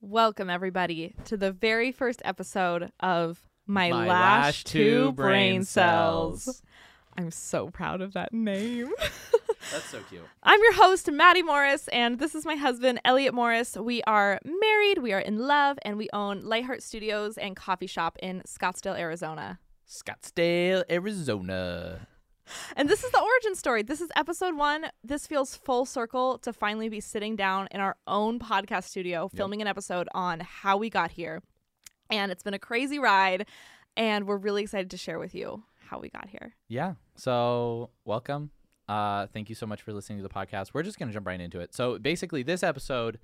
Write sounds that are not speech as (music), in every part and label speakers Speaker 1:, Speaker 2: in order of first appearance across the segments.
Speaker 1: Welcome, everybody, to the very first episode of My,
Speaker 2: My
Speaker 1: Lash,
Speaker 2: Lash
Speaker 1: Two
Speaker 2: Two
Speaker 1: Brain
Speaker 2: Brain
Speaker 1: Cells.
Speaker 2: Cells.
Speaker 1: I'm so proud of that name. (laughs)
Speaker 2: That's so cute. (laughs)
Speaker 1: I'm your host, Maddi Morris, and this is my husband, Elliot Morris. We are married, we are in love, and we own Lightheart Studios and Coffee Shop in Scottsdale, Arizona.
Speaker 2: Scottsdale, Arizona.
Speaker 1: And this is the origin story. This is episode one. This feels full circle to finally be sitting down in our own podcast studio, filming an episode on how we got here. And it's been a crazy ride, and we're really excited to share with you how we got here.
Speaker 2: Yeah. So, welcome. Uh, thank you so much for listening to the podcast. We're just going to jump right into it. So, basically, this episode,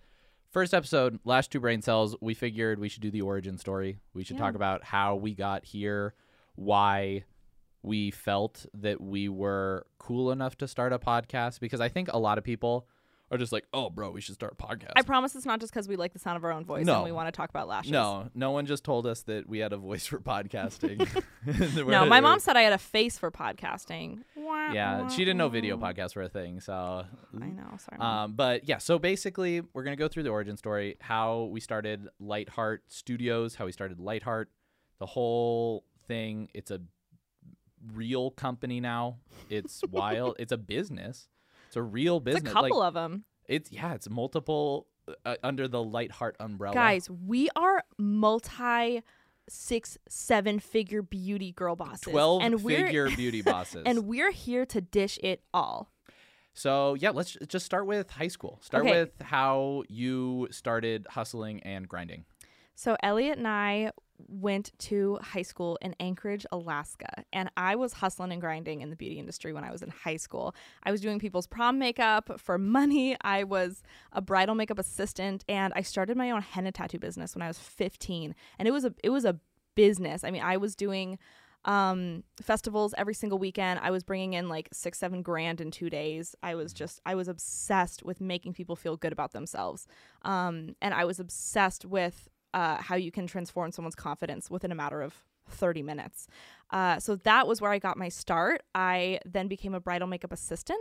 Speaker 2: first episode, lash two brain cells, we figured we should do the origin story. We should
Speaker 1: Yeah.
Speaker 2: talk about how we got here, why we felt that we were cool enough to start a podcast because I think a lot of people are just like, "Oh, bro, we should start a podcast."
Speaker 1: I promise it's not just because we like the sound of our own voice
Speaker 2: No.
Speaker 1: and we want to talk about lashes.
Speaker 2: No, no one just told us that we had a voice for podcasting. (laughs) (laughs)
Speaker 1: No, my mom said I had a face for podcasting.
Speaker 2: Yeah, she didn't know video podcasts were a thing. So,
Speaker 1: I know. Sorry.
Speaker 2: Um, but yeah, so basically, we're gonna go through the origin story, how we started Lightheart Studios, how we started Lightheart, the whole thing. It's a real company now. It's wild. (laughs) It's a business. It's a real
Speaker 1: it's
Speaker 2: business.
Speaker 1: a couple
Speaker 2: like,
Speaker 1: of them.
Speaker 2: It's yeah, it's multiple uh, under the Lightheart umbrella.
Speaker 1: Guys, we are multi six, seven figure beauty girl bosses.
Speaker 2: twelve
Speaker 1: and we're,
Speaker 2: figure (laughs) beauty bosses.
Speaker 1: And we're here to dish it all.
Speaker 2: So yeah, let's just start with high school. Start
Speaker 1: Okay.
Speaker 2: with how you started hustling and grinding.
Speaker 1: So Elliot and I went to high school in Anchorage, Alaska, and I was hustling and grinding in the beauty industry when I was in high school. I was doing people's prom makeup for money. I was a bridal makeup assistant, and I started my own henna tattoo business when I was 15. And it was a it was a business. I mean, I was doing um festivals every single weekend i was bringing in like six seven grand in two days i was just i was obsessed with making people feel good about themselves um and i was obsessed with uh how you can transform someone's confidence within a matter of 30 minutes uh so that was where i got my start i then became a bridal makeup assistant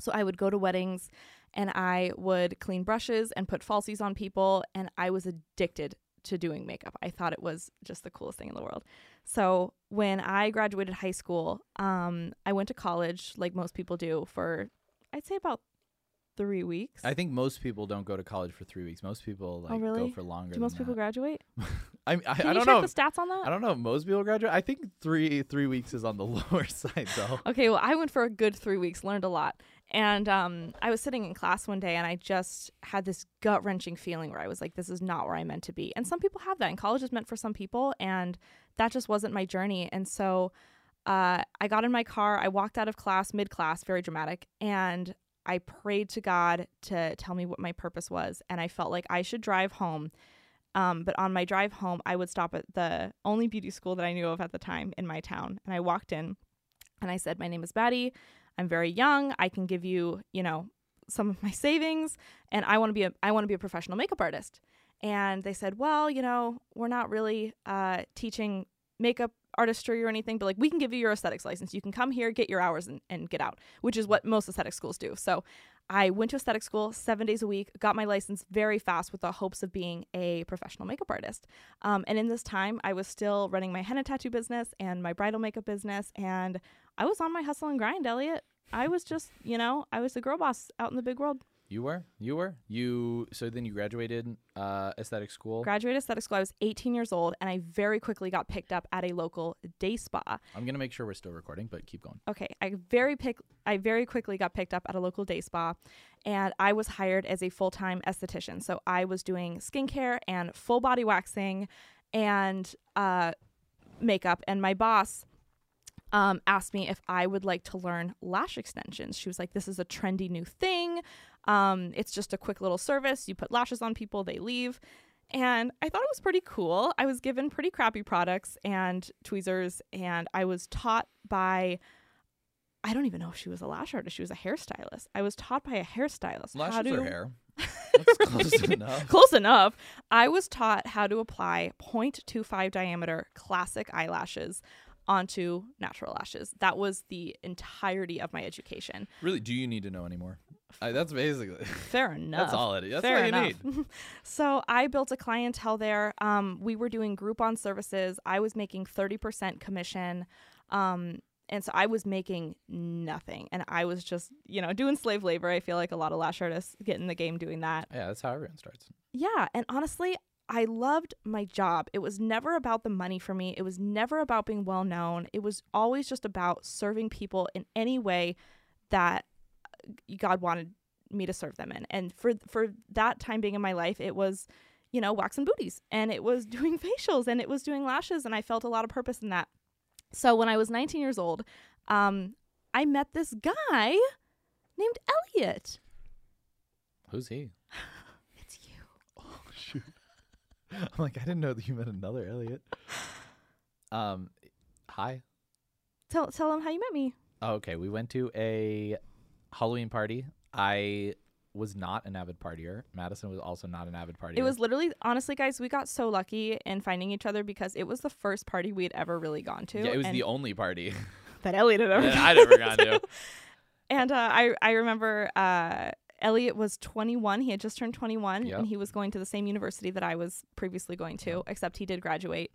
Speaker 1: so I would go to weddings and I would clean brushes and put falsies on people and I was addicted to doing makeup. I thought it was just the coolest thing in the world. So when I graduated high school, um, I went to college like most people do for I'd say about three weeks.
Speaker 2: I think most people don't go to college for three weeks. Most people like
Speaker 1: Oh, really?
Speaker 2: go for longer.
Speaker 1: do most people
Speaker 2: that.
Speaker 1: graduate? (laughs)
Speaker 2: I, I,
Speaker 1: Can
Speaker 2: I
Speaker 1: you
Speaker 2: don't
Speaker 1: check
Speaker 2: know.
Speaker 1: the stats on that?
Speaker 2: I don't know if most people graduate. I think three three weeks is on the (laughs) lower side though.
Speaker 1: Okay, well, I went for a good three weeks, learned a lot. And um, I was sitting in class one day and I just had this gut wrenching feeling where I was like, this is not where I meant to be. And some people have that, and college is meant for some people. And that just wasn't my journey. And so uh, I got in my car, I walked out of class mid class, very dramatic, and I prayed to God to tell me what my purpose was. And I felt like I should drive home. Um, but on my drive home, I would stop at the only beauty school that I knew of at the time in my town. And I walked in and I said, My name is Maddi. I'm very young. I can give you, you know, some of my (laughs) savings and I want to be a I want to be a professional makeup artist. And they said, Well, you know, we're not really uh, teaching makeup artistry or anything, but like we can give you your aesthetics license. You can come here, get your hours and, and get out, which is what most aesthetic schools do. So I went to aesthetic school seven days a week, got my license very fast with the hopes of being a professional makeup artist. Um, and in this time, I was still running my henna tattoo business and my bridal makeup business. And I was on my hustle and grind, Elliot. I was just, you know, I was the girl boss out in the big world.
Speaker 2: You were, you were, you. So then you graduated uh, aesthetic school.
Speaker 1: Graduated aesthetic school. I was 18 years old, and I very quickly got picked up at a local day spa.
Speaker 2: I'm gonna make sure we're still recording, but keep going.
Speaker 1: Okay, I very pick I very quickly got picked up at a local day spa and I was hired as a full-time esthetician. So I was doing skincare and full body waxing and uh makeup and my boss um, asked me if I would like to learn lash extensions. She was like, This is a trendy new thing. Um, it's just a quick little service. You put lashes on people, they leave. And I thought it was pretty cool. I was given pretty crappy products and tweezers, and I was taught by I don't even know if she was a lash artist. She was a hairstylist. I was taught by a hairstylist how to
Speaker 2: hair? (laughs) That's close enough.
Speaker 1: Close enough. I was taught how to apply 0.25 diameter classic eyelashes onto natural lashes. That was the entirety of my education.
Speaker 2: Really, do you need to know anymore? I, that's basically. (laughs)
Speaker 1: Fair enough.
Speaker 2: That's all it is. That's
Speaker 1: Fair
Speaker 2: all you
Speaker 1: enough.
Speaker 2: need. (laughs)
Speaker 1: so I built a clientele there. Um, we were doing Groupon services. I was making 30% commission. Um, and so I was making nothing. And I was just, you know, doing slave labor. I feel like a lot of lash artists get in the game doing that.
Speaker 2: Yeah, that's how everyone starts.
Speaker 1: Yeah. And honestly, I loved my job. It was never about the money for me. It was never about being well known. It was always just about serving people in any way that God wanted me to serve them in. And for for that time being in my life, it was, you know, waxing booties and it was (laughs) doing facials and it was doing lashes and I felt a lot of purpose in that. So when I was 19 years old, um, I met this guy named Elliot.
Speaker 2: Who's he?
Speaker 1: It's you.
Speaker 2: Oh shoot! (laughs) I'm like, I didn't know that you met another Elliot. Um, hi.
Speaker 1: Tell tell him how you met me.
Speaker 2: Oh, okay, we went to a Halloween party. I was not an avid partier. Madison was also not an avid partier.
Speaker 1: It was literally, honestly, guys, we got so lucky in finding each other because it was the first party we had ever really gone to.
Speaker 2: yeah, it was the only party (laughs)
Speaker 1: that Elliot had ever.
Speaker 2: I'd ever gone (laughs) to.
Speaker 1: And uh, I I remember uh, Elliot was 21. He had just turned 21,
Speaker 2: Yep.
Speaker 1: and he was going to the same university that I was previously going to, except he did graduate.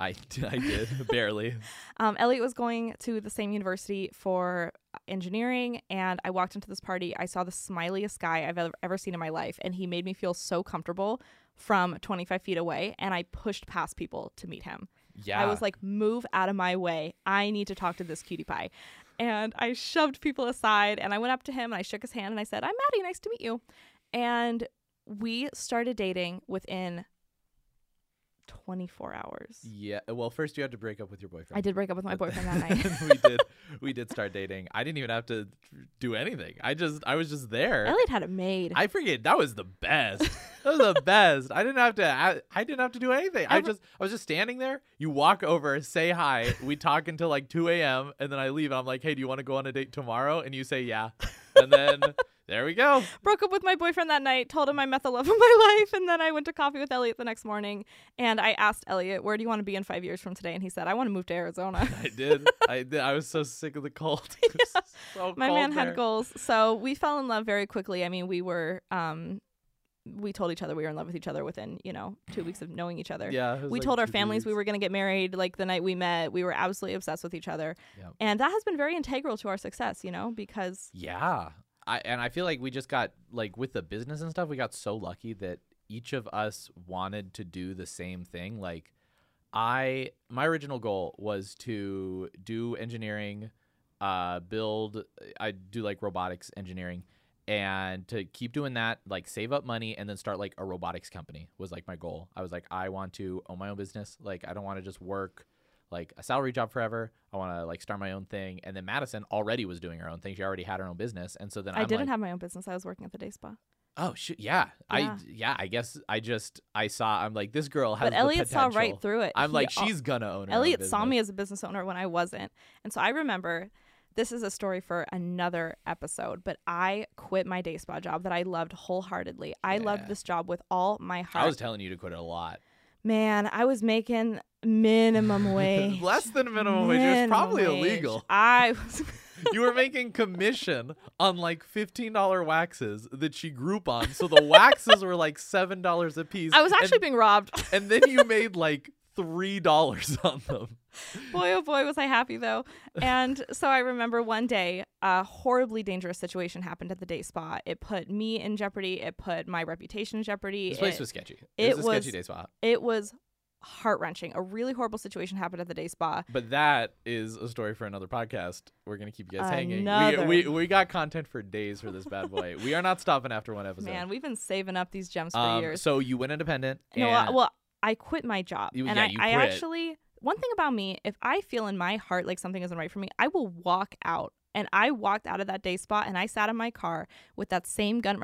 Speaker 2: I (laughs) I did (laughs) barely.
Speaker 1: Um, Elliot was going to the same university for engineering, and I walked into this party. I saw the smiliest guy I've ever, ever seen in my life, and he made me feel so comfortable from 25 feet away. And I pushed past people to meet him.
Speaker 2: Yeah,
Speaker 1: I was like, move out of my way. I need to talk to this cutie pie. And I shoved people aside and I went up to him and I shook his hand and I said, I'm Maddi, nice to meet you. And we started dating within 24 hours.
Speaker 2: yeah. Uh, well, first you had to break up with your boyfriend.
Speaker 1: I did break up with my boyfriend that night. (laughs)
Speaker 2: we did we did start dating. I didn't even have to do anything. I just I was just there.
Speaker 1: Elliot had it made.
Speaker 2: I forget that was the best. That was the (laughs) best. I didn't have to. I, I didn't have to do anything. I just I was just standing there. You walk over, say hi. We talk until like two a.m. and then I leave. And I'm like, hey, do you want to go on a date tomorrow? And you say yeah. And then there we go.
Speaker 1: Broke up with my boyfriend that night, told him I met the love of my (laughs) life, and then I went to coffee with Elliot the next morning. And I asked Elliot, Where do you want to be in five years from today? And he said, I want to move to Arizona. (laughs)
Speaker 2: I did. I (laughs) did. I was so sick of the cold. Was so
Speaker 1: my
Speaker 2: cold
Speaker 1: man
Speaker 2: there.
Speaker 1: had goals so we fell in love very quickly i mean we were um we told each other we were in love with each other within you know two weeks of knowing each other
Speaker 2: Yeah.
Speaker 1: we
Speaker 2: like
Speaker 1: told our families we were going to get married like the night we met we were absolutely obsessed with each other
Speaker 2: Yep.
Speaker 1: and that has been very integral to our success you know because
Speaker 2: Yeah. I and I feel like we just got like with the business and stuff, we got so lucky that each of us wanted to do the same thing. Like I my original goal was to do engineering, uh build I do like robotics engineering and to keep doing that, like save up money and then start like a robotics company was like my goal. I was like I want to own my own business. Like I don't want to just work like a salary job forever. I want to like start my own thing. And then Madison already was doing her own thing. She already had her own business. And so then
Speaker 1: i
Speaker 2: I'm
Speaker 1: didn't
Speaker 2: like,
Speaker 1: have my own business i was working at the day spa
Speaker 2: oh shit, yeah. I
Speaker 1: Yeah.
Speaker 2: yeah, I guess I just I saw I'm like this girl has
Speaker 1: but
Speaker 2: the
Speaker 1: elliot saw right through it
Speaker 2: I'm
Speaker 1: He
Speaker 2: like
Speaker 1: al-
Speaker 2: she's gonna own
Speaker 1: Elliot saw me as a business owner when I wasn't. And so I remember this is a story for another episode, but I quit my day spa job that I loved wholeheartedly. I loved this job with all my heart.
Speaker 2: I was telling you to quit it a lot.
Speaker 1: Man, I was making minimum (laughs) wage.
Speaker 2: Less than minimum wage. It was probably
Speaker 1: wage.
Speaker 2: illegal.
Speaker 1: I (laughs) was
Speaker 2: you were making commission on like fifteen dollar waxes that she Groupon. So the waxes were like seven dollars a piece.
Speaker 1: I was actually
Speaker 2: and,
Speaker 1: being robbed.
Speaker 2: and then you made like three dollars (laughs) on them.
Speaker 1: boy oh boy was I happy though. (laughs) And so I remember one day a horribly dangerous situation happened at the day spa. It put me in jeopardy. It put my reputation in jeopardy.
Speaker 2: This place
Speaker 1: It-
Speaker 2: was sketchy.
Speaker 1: it
Speaker 2: It, was a sketchy day spa.
Speaker 1: it was heart wrenching. A really horrible situation happened at the day spa.
Speaker 2: But that is a story for another podcast. We're gonna keep you guys hanging. We, we we got content for days for this bad boy. we are not stopping after one (laughs) episode.
Speaker 1: Man, we've been saving up these gems for
Speaker 2: um,
Speaker 1: years.
Speaker 2: so you went independent.
Speaker 1: no,
Speaker 2: and
Speaker 1: well, I quit my job,
Speaker 2: You-
Speaker 1: and
Speaker 2: yeah,
Speaker 1: I, I actually one thing about me, if I feel in my heart like something isn't right for me, I will walk out. And I walked out of that day spot, and I sat in my car with that same gut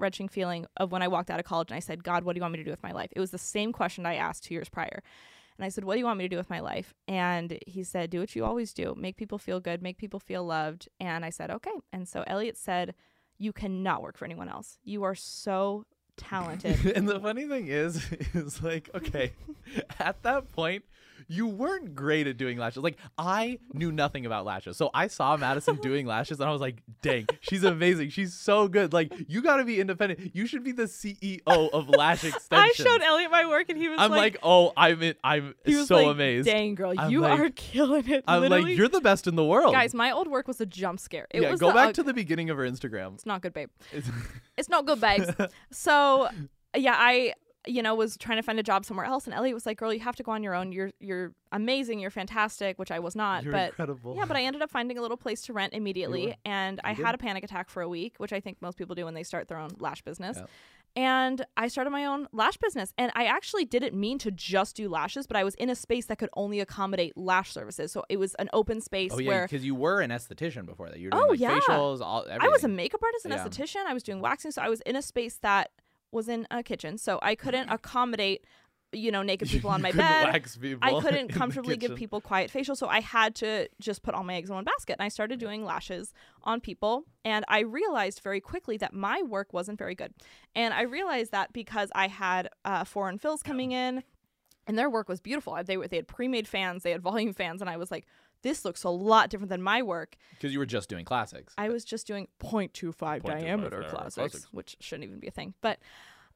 Speaker 1: wrenching feeling of when I walked out of college, and I said, "God, what do you want me to do with my life?" It was the same question I asked two years prior. And I said, What do you want me to do with my life? And he said, Do what you always do. Make people feel good, make people feel loved. And I said, Okay. And so Elliot said, You cannot work for anyone else. You are so talented. (laughs)
Speaker 2: and the funny thing is, (laughs) is like, okay, (laughs) at that point, you weren't great at doing lashes. Like I knew nothing about lashes, so I saw Madison (laughs) doing lashes, and I was like, "Dang, she's amazing. She's so good. Like you got to be independent. You should be the CEO of (laughs) Lash
Speaker 1: Extension.
Speaker 2: I
Speaker 1: showed Elliot my work, and he was
Speaker 2: I'm like, "Oh, I'm in, I'm
Speaker 1: he was
Speaker 2: so
Speaker 1: like,
Speaker 2: amazed.
Speaker 1: Dang girl,
Speaker 2: I'm
Speaker 1: you
Speaker 2: like-
Speaker 1: are (laughs) killing it.
Speaker 2: I'm
Speaker 1: Literally.
Speaker 2: like, you're the best in the world."
Speaker 1: guys. My old work was a jump scare. It
Speaker 2: yeah,
Speaker 1: was
Speaker 2: go
Speaker 1: the
Speaker 2: back
Speaker 1: ug-
Speaker 2: to the beginning of her Instagram.
Speaker 1: It's not good, babe.
Speaker 2: It's-
Speaker 1: It's not good, babes. so yeah, I you know was trying to find a job somewhere else, and Elliot was like, "Girl, you have to go on your own. You're you're amazing. You're fantastic," which I was not,
Speaker 2: you're
Speaker 1: but.
Speaker 2: incredible.
Speaker 1: Yeah, but I ended up finding a little place to rent immediately,
Speaker 2: were.
Speaker 1: and I
Speaker 2: You
Speaker 1: had a panic attack for a week, which I think most people do when they start their own lash business.
Speaker 2: Yep.
Speaker 1: And I started my own lash business, and I actually didn't mean to just do lashes, but I was in a space that could only accommodate lash services, so it was an open space
Speaker 2: Oh yeah, because you were an esthetician before that. You were doing
Speaker 1: Oh,
Speaker 2: like
Speaker 1: yeah.
Speaker 2: facials, all everything.
Speaker 1: I was a makeup artist and
Speaker 2: Yeah.
Speaker 1: esthetician. I was doing waxing, so I was in a space that was in a kitchen, so I couldn't accommodate, you know, naked (laughs) people on my bed. I couldn't (laughs) comfortably give people quiet facial, so I had to just put all my eggs in one basket. And I started doing lashes on people, and I realized very quickly that my work wasn't very good. And I realized that because I had uh, foreign fills coming in, and their work was beautiful. They they had pre-made fans, they had volume fans, and I was like, this looks a lot different than my work.
Speaker 2: because you were just doing classics.
Speaker 1: I was just doing 0.25
Speaker 2: 0.25
Speaker 1: diameter
Speaker 2: diameter
Speaker 1: classics,
Speaker 2: classics.
Speaker 1: which shouldn't even be a thing. But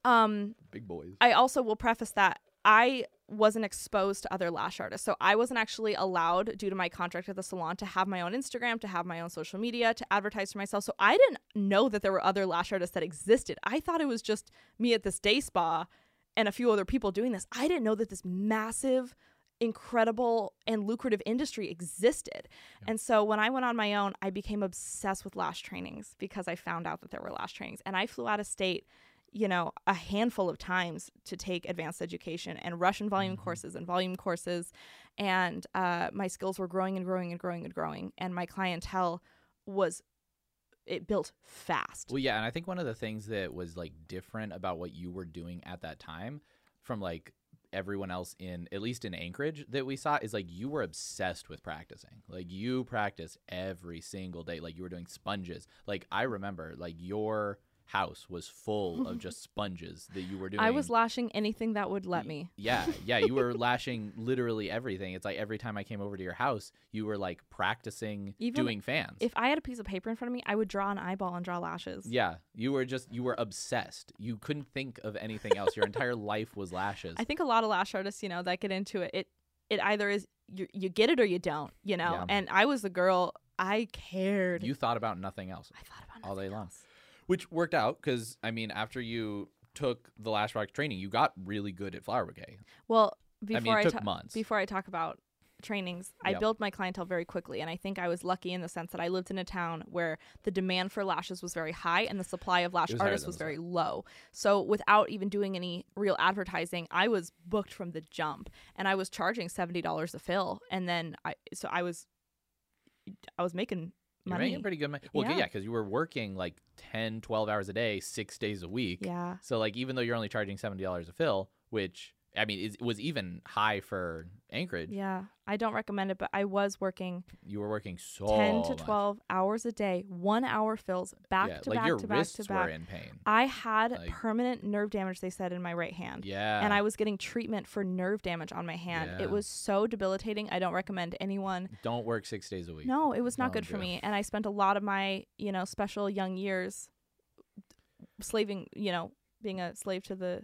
Speaker 1: um,
Speaker 2: Big boys.
Speaker 1: I also will preface that I wasn't exposed to other lash artists. So I wasn't actually allowed, due to my contract at the salon, to have my own Instagram, to have my own social media, to advertise for myself. So I didn't know that there were other lash artists that existed. I thought it was just me at this day spa and a few other people doing this. I didn't know that this massive, incredible, and lucrative industry existed. And so when I went on my own, I became obsessed with lash trainings because I found out that there were lash trainings. And I flew out of state you know, a handful of times to take advanced education and Russian volume courses and volume courses. And uh, my skills were growing and growing and growing and growing. And my clientele was, it built fast.
Speaker 2: Well, yeah, and I think one of the things that was like different about what you were doing at that time from like everyone else in at least in Anchorage that we saw is like you were obsessed with practicing. Like you practiced every single day. Like you were doing sponges. Like I remember like your house was full of (laughs) just sponges that you were doing.
Speaker 1: I was lashing anything that would let me.
Speaker 2: Yeah, yeah, you were (laughs) lashing literally everything. It's like every time I came over to your house, you were like practicing
Speaker 1: Even
Speaker 2: doing fans.
Speaker 1: If I had a piece of paper in front of me, I would draw an eyeball and draw lashes.
Speaker 2: Yeah, you were just you were obsessed. You couldn't think of anything else. Your entire (laughs) life was lashes.
Speaker 1: I think a lot of lash artists, you know, that get into it, it it either is you, you get it or you don't, you know.
Speaker 2: Yeah.
Speaker 1: And I was the girl. I cared.
Speaker 2: you thought about nothing else,
Speaker 1: I thought about
Speaker 2: all day long.
Speaker 1: else.
Speaker 2: Which worked out because I mean, after you took the lash rock training, you got really good at flower bouquet.
Speaker 1: Well,
Speaker 2: I
Speaker 1: before
Speaker 2: mean,
Speaker 1: I,
Speaker 2: took
Speaker 1: ta-
Speaker 2: months.
Speaker 1: before I talk about trainings, I
Speaker 2: Yep.
Speaker 1: built my clientele very quickly, and I think I was lucky in the sense that I lived in a town where the demand for lashes was very high and the supply of lash
Speaker 2: was
Speaker 1: artists was very low. So without even doing any real advertising, I was booked from the jump, and I was charging seventy dollars a fill, and then I so I was I was making
Speaker 2: You're
Speaker 1: money.
Speaker 2: making pretty good money. Well,
Speaker 1: Yeah.
Speaker 2: yeah, because you were working like 10, 12 hours a day, six days a week.
Speaker 1: yeah.
Speaker 2: So like, even though you're only charging seventy dollars a fill, which I mean is was even high for Anchorage,
Speaker 1: Yeah, I don't recommend it, but I was working
Speaker 2: you were working so
Speaker 1: 10 to
Speaker 2: much.
Speaker 1: 12 hours a day, one hour fills, back
Speaker 2: yeah,
Speaker 1: to
Speaker 2: like
Speaker 1: back
Speaker 2: your
Speaker 1: to back
Speaker 2: wrists
Speaker 1: to
Speaker 2: were
Speaker 1: back.
Speaker 2: in pain.
Speaker 1: I had
Speaker 2: Like-
Speaker 1: permanent nerve damage, they said, in my right hand.
Speaker 2: Yeah,
Speaker 1: And I was getting treatment for nerve damage on my hand.
Speaker 2: Yeah.
Speaker 1: It was so debilitating. I don't recommend anyone.
Speaker 2: don't work six days a week.
Speaker 1: No, it was not good
Speaker 2: Don't
Speaker 1: for
Speaker 2: do it.
Speaker 1: me. And I spent a lot of my, you know, special young years uh, slaving, you know, being a slave to the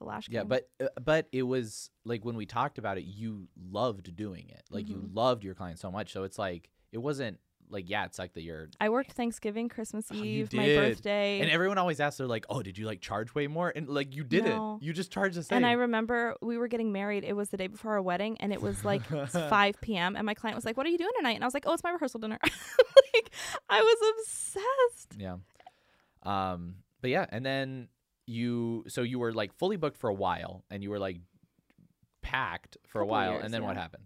Speaker 1: the lash
Speaker 2: Yeah,
Speaker 1: game.
Speaker 2: but uh, but it was like when we talked about it, you loved doing it. Like you
Speaker 1: Mhm.
Speaker 2: loved your client so much. So it's like it wasn't like yeah, it's like that you're
Speaker 1: I worked Thanksgiving, Christmas
Speaker 2: Oh,
Speaker 1: Eve, my birthday.
Speaker 2: and everyone always asks, they're like, "Oh, did you like charge way more?" And like you didn't.
Speaker 1: No.
Speaker 2: You just charged the same.
Speaker 1: And I remember we were getting married. It was the day before our wedding, and it was like (laughs) 5 p.m. And my client was like, "What are you doing tonight?" And I was like, "Oh, it's my rehearsal dinner." (laughs) like I was obsessed.
Speaker 2: yeah. Um. But yeah, and then you so you were like fully booked for a while, and you were like packed for a
Speaker 1: Couple
Speaker 2: while,
Speaker 1: years,
Speaker 2: and then what happened?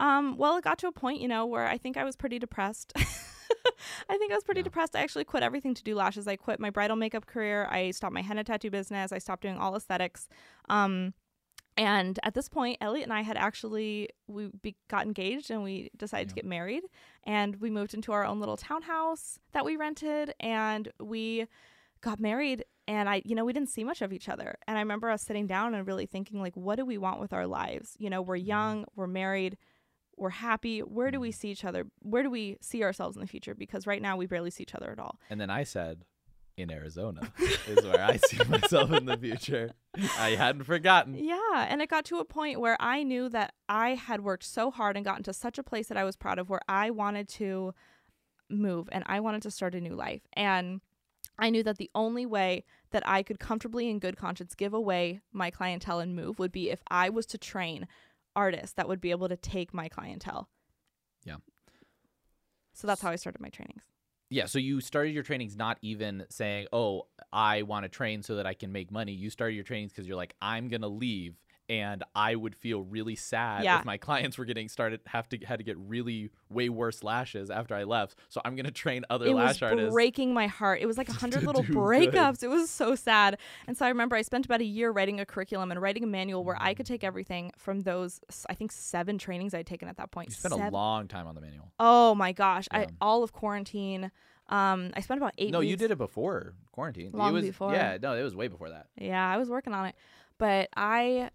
Speaker 1: Um, well, it got to a point, you know, where I think I was pretty depressed. (laughs) I think I was pretty
Speaker 2: Yeah.
Speaker 1: depressed. I actually quit everything to do lashes. I quit my bridal makeup career. I stopped my henna tattoo business. I stopped doing all aesthetics. Um, and at this point, Elliot and I had actually we be, got engaged and we decided to get married. And we moved into our own little townhouse that we rented, and we got married and I, you know, we didn't see much of each other. And I remember us sitting down and really thinking, like, what do we want with our lives? You know, we're
Speaker 2: Mm-hmm.
Speaker 1: young, we're married, we're happy. Where do we see each other? Where do we see ourselves in the future? Because right now we barely see each other at all.
Speaker 2: And then I said, in Arizona (laughs) is where I see myself in the future. I hadn't forgotten.
Speaker 1: Yeah. And it got to a point where I knew that I had worked so hard and gotten to such a place that I was proud of where I wanted to move and I wanted to start a new life. And I knew that the only way that I could comfortably in good conscience give away my clientele and move would be if I was to train artists that would be able to take my clientele.
Speaker 2: Yeah.
Speaker 1: So that's how I started my trainings.
Speaker 2: Yeah, so you started your trainings not even saying, "Oh, I want to train so that I can make money." You started your trainings because you're like, "I'm gonna leave, and I would feel really sad
Speaker 1: Yeah.
Speaker 2: if my clients were getting started have to had to get really way worse lashes after I left. So I'm gonna train other
Speaker 1: it
Speaker 2: lash
Speaker 1: was
Speaker 2: artists."
Speaker 1: breaking my heart. It was like a (laughs) hundred little
Speaker 2: do good.
Speaker 1: breakups. It was so sad. And so I remember I spent about a year writing a curriculum and writing a manual where I could take everything from those I think seven trainings I'd taken at that point.
Speaker 2: you spent a long time on the manual.
Speaker 1: Oh my gosh! I all of quarantine. Um, I spent about eight.
Speaker 2: no, you did it before quarantine.
Speaker 1: Long
Speaker 2: it was,
Speaker 1: before.
Speaker 2: Yeah, no, it was way before that.
Speaker 1: Yeah, I was working on it, but I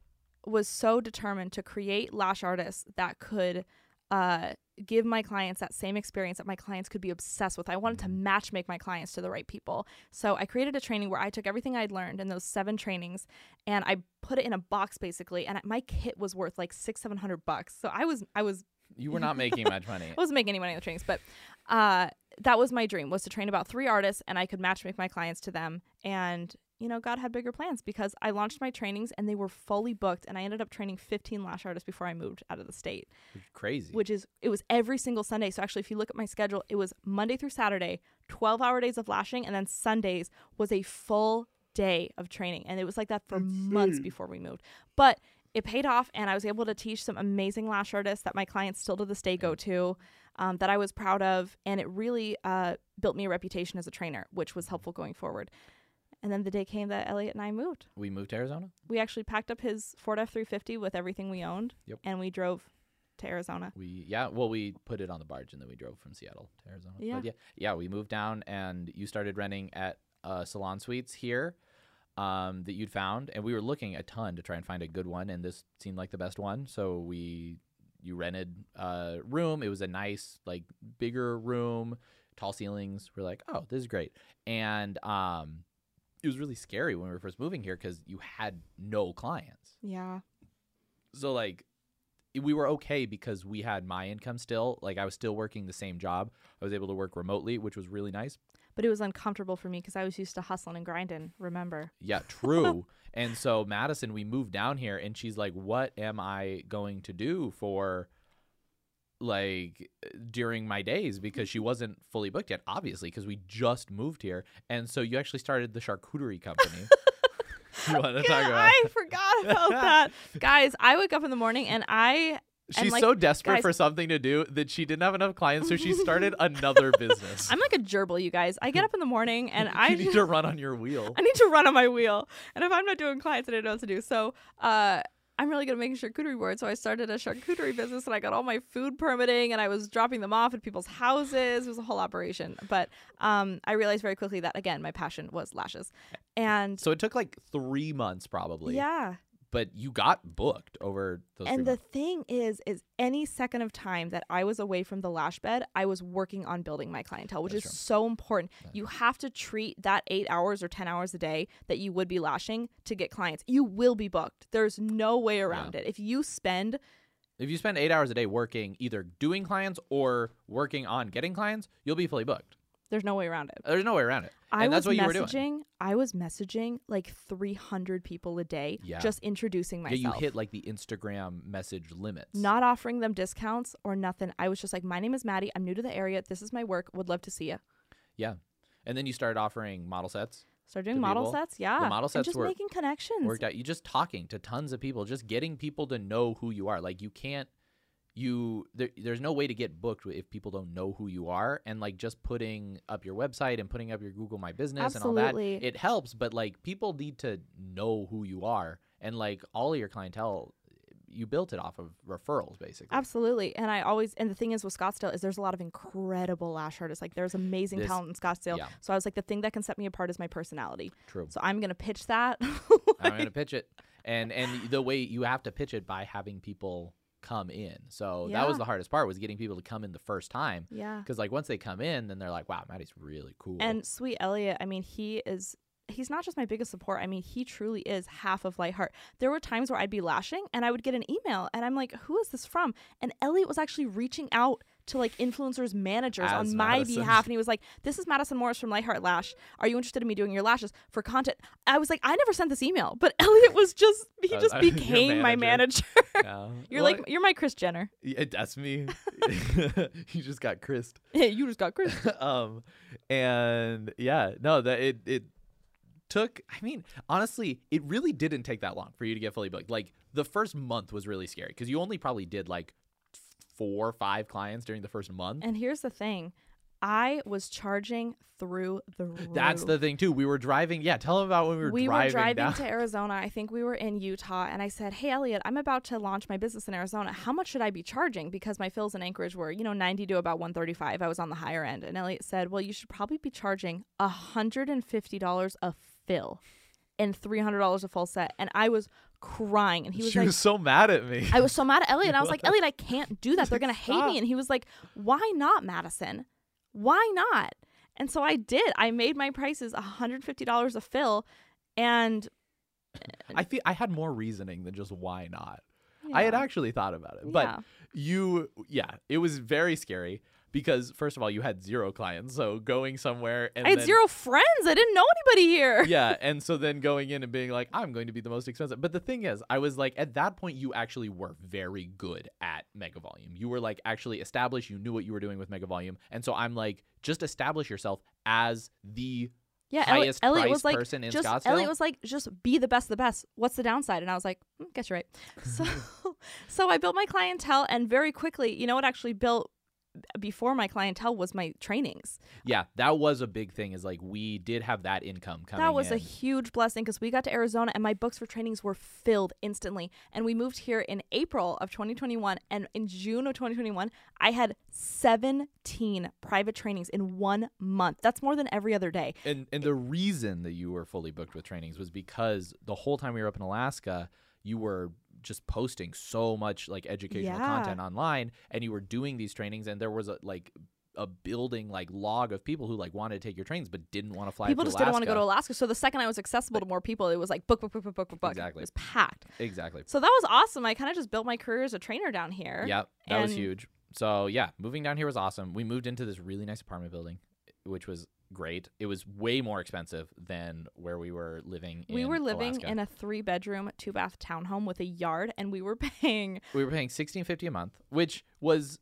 Speaker 1: was so determined to create lash artists that could uh, give my clients that same experience that my clients could be obsessed with. I wanted to match make my clients to the right people. So I created a training where I took everything I'd learned in those seven trainings and I put it in a box basically. And my kit was worth like six, seven hundred bucks. So I was, I was
Speaker 2: You were not making much money. (laughs)
Speaker 1: I wasn't making any money in the trainings, but uh, that was my dream was to train about three artists and I could match make my clients to them. And, you know, God had bigger plans because I launched my trainings and they were fully booked and I ended up training 15 lash artists before I moved out of the state,
Speaker 2: Crazy.
Speaker 1: which is, it was every single Sunday. So actually, if you look at my schedule, it was Monday through Saturday, 12 hour days of lashing. And then Sundays was a full day of training. And it was like that for months before we moved. But it paid off and I was able to teach some amazing lash artists that my clients still to this day go to um, that I was proud of. And it really uh, built me a reputation as a trainer, which was helpful going forward. And then the day came that Elliot and I moved.
Speaker 2: we moved to Arizona.
Speaker 1: We actually packed up his Ford F 350 with everything we owned
Speaker 2: Yep.
Speaker 1: and we drove to Arizona.
Speaker 2: We yeah, well we put it on the barge and then we drove from Seattle to Arizona.
Speaker 1: Yeah.
Speaker 2: But yeah, yeah, we moved down and you started renting at uh, Salon Suites here um, that you'd found, and we were looking a ton to try and find a good one, and this seemed like the best one. So we you rented a room. It was a nice like bigger room, tall ceilings. We're like, oh, this is great, and um, it was really scary when we were first moving here because you had no clients.
Speaker 1: Yeah.
Speaker 2: so like we were okay because we had my income still. Like i was still working the same job. I was able to work remotely which was really nice.
Speaker 1: But it was uncomfortable for me because I was used to hustling and grinding, remember?
Speaker 2: yeah true. (laughs) And so madison we moved down here and she's like what am i going to do for like during my days because she wasn't fully booked yet obviously because we just moved here and so you actually started the charcuterie company (laughs) you want to talk about
Speaker 1: I forgot about that. (laughs) Guys, I wake up in the morning and I
Speaker 2: She's
Speaker 1: like,
Speaker 2: so desperate
Speaker 1: guys-
Speaker 2: for something to do that she didn't have enough clients, so she started (laughs) another business.
Speaker 1: I'm like a gerbil, you guys. I get up in the morning and I
Speaker 2: need to run on your wheel.
Speaker 1: I need to run on my wheel. And if I'm not doing clients, I don't know what to do. So uh, I'm really good at making charcuterie boards. So I started a charcuterie business and I got all my food permitting and I was dropping them off at people's houses. It was a whole operation. But um, I realized very quickly that, again, my passion was lashes. And
Speaker 2: So it took like three months probably.
Speaker 1: yeah.
Speaker 2: But you got booked over those
Speaker 1: And the
Speaker 2: months.
Speaker 1: thing is, is any second of time that I was away from the lash bed, I was working on building my clientele, which
Speaker 2: That's
Speaker 1: is
Speaker 2: true.
Speaker 1: so important. You have to treat that eight hours or 10 hours a day that you would be lashing to get clients. You will be booked. There's no way around it. If you spend,
Speaker 2: If you spend eight hours a day working either doing clients or working on getting clients, you'll be fully booked.
Speaker 1: There's no way around it.
Speaker 2: There's no way around it.
Speaker 1: I
Speaker 2: and
Speaker 1: was
Speaker 2: what you were
Speaker 1: messaging.
Speaker 2: doing.
Speaker 1: I was messaging like 300 people a day,
Speaker 2: Yeah.
Speaker 1: just introducing
Speaker 2: Yeah,
Speaker 1: myself.
Speaker 2: you hit like the Instagram message limits.
Speaker 1: not offering them discounts or nothing. I was just like, my name is Maddi. I'm new to the area. This is my work. Would love to see you.
Speaker 2: yeah. And then you started offering model sets.
Speaker 1: Start doing model
Speaker 2: people.
Speaker 1: sets. Yeah.
Speaker 2: model sets and
Speaker 1: just
Speaker 2: were-
Speaker 1: making connections.
Speaker 2: worked out. You just talking to tons of people, just getting people to know who you are. Like you can't, you there, there's no way to get booked if people don't know who you are. And like just putting up your website and putting up your Google My Business and all that, it helps. But like people need to know who you are, and like all of your clientele you built it off of referrals basically.
Speaker 1: Absolutely. And I always and the thing is with Scottsdale is there's a lot of incredible lash artists. Like there's amazing
Speaker 2: This-
Speaker 1: talent in Scottsdale.
Speaker 2: yeah.
Speaker 1: So I was like the thing that can set me apart is my personality.
Speaker 2: True.
Speaker 1: So I'm gonna pitch that. (laughs)
Speaker 2: I'm gonna pitch it, and and the way you have to pitch it by having people come in. So that was the hardest part was getting people to come in the first time.
Speaker 1: yeah.
Speaker 2: Because like once they come in, then they're like, "Wow, Maddi's really cool."
Speaker 1: And Sweet Elliot, I mean, he is he's not just my biggest support. I mean, he truly is half of Lightheart. There were times where I'd be lashing and I would get an email and I'm like, who is this from? And Elliot was actually reaching out to like influencers managers
Speaker 2: As
Speaker 1: on my
Speaker 2: Madison.
Speaker 1: behalf and he was like this is madison morris from lightheart lash are you interested in me doing your lashes for content i was like i never sent this email but (laughs) elliot was just he
Speaker 2: Uh,
Speaker 1: just (laughs) became my
Speaker 2: manager.
Speaker 1: manager
Speaker 2: Yeah. (laughs)
Speaker 1: you're
Speaker 2: Well,
Speaker 1: like you're my kris jenner
Speaker 2: yeah, that's me. you just got Kris.
Speaker 1: you just got chris
Speaker 2: um, and yeah, no, that it it took. I mean, honestly, it really didn't take that long for you to get fully booked. Like the first month was really scary because you only probably did like four or five clients during the first month.
Speaker 1: And here's the thing. I was charging through the roof.
Speaker 2: That's the thing too. We were driving. Yeah, tell them about when we were
Speaker 1: we
Speaker 2: driving,
Speaker 1: were driving
Speaker 2: down.
Speaker 1: to (laughs) Arizona. I think we were in Utah, and I said, "Hey, Elliot, I'm about to launch my business in Arizona. How much should I be charging?" Because my fills in Anchorage were, you know, 90 to about 135. I was on the higher end, and Elliot said, "Well, you should probably be charging $150 a fill and $300 a full set." And I was crying, and he was
Speaker 2: she
Speaker 1: like,
Speaker 2: was so mad at me.
Speaker 1: I was so mad at Elliot. And I was like, Elliot, I (laughs) can't do that. They're to hate me. And he was like, Why not, Madison? Why not? And so I did. I made my prices $150 a fill. And
Speaker 2: I feel I had more reasoning than just why not. I had actually thought about it, but
Speaker 1: Yeah.
Speaker 2: you, yeah, it was very scary because first of all, you had zero clients, so going somewhere and
Speaker 1: I had
Speaker 2: then-
Speaker 1: zero friends. I didn't know anybody here. (laughs)
Speaker 2: yeah, and so then going in and being like, I'm going to be the most expensive. But the thing is, I was like, at that point, you actually were very good at mega volume. You were like actually established. You knew what you were doing with mega volume, and so I'm like, just establish yourself as the
Speaker 1: Yeah, Elliot,
Speaker 2: highest
Speaker 1: Elliot
Speaker 2: priced
Speaker 1: was like,
Speaker 2: person in
Speaker 1: just
Speaker 2: Scottsdale.
Speaker 1: Elliot was like, just be the best of the best. What's the downside? And I was like, mm, guess you're right. (laughs) So, (laughs) so I built my clientele, and very quickly, you know what actually built before my clientele was my trainings.
Speaker 2: yeah, that was a big thing. Is like we did have that income coming.
Speaker 1: That was a huge blessing because we got to Arizona and my books for trainings were filled instantly. And we moved here in April of 2021. And in June of 2021, I had 17 private trainings in one month. That's more than every other day.
Speaker 2: and and the reason that you were fully booked with trainings was because the whole time we were up in Alaska, you were just posting so much like educational
Speaker 1: Yeah.
Speaker 2: content online and you were doing these trainings and there was a like a building like log of people who like wanted to take your trainings but didn't want to fly
Speaker 1: people just didn't want to go to
Speaker 2: Alaska.
Speaker 1: Alaska. So the second I was accessible to more people, it was like book, book, book, book, book, book, book.
Speaker 2: Exactly.
Speaker 1: It was packed.
Speaker 2: exactly
Speaker 1: So that was awesome. I kind of just built my career as a trainer down here.
Speaker 2: yep that was huge so yeah moving down here was awesome we moved into this really nice apartment building which was great it was way more expensive than where we were living
Speaker 1: We were living
Speaker 2: Alaska.
Speaker 1: in a three bedroom, two bath townhome with a yard, and we were (laughs) paying
Speaker 2: we were paying sixteen fifty a month, which was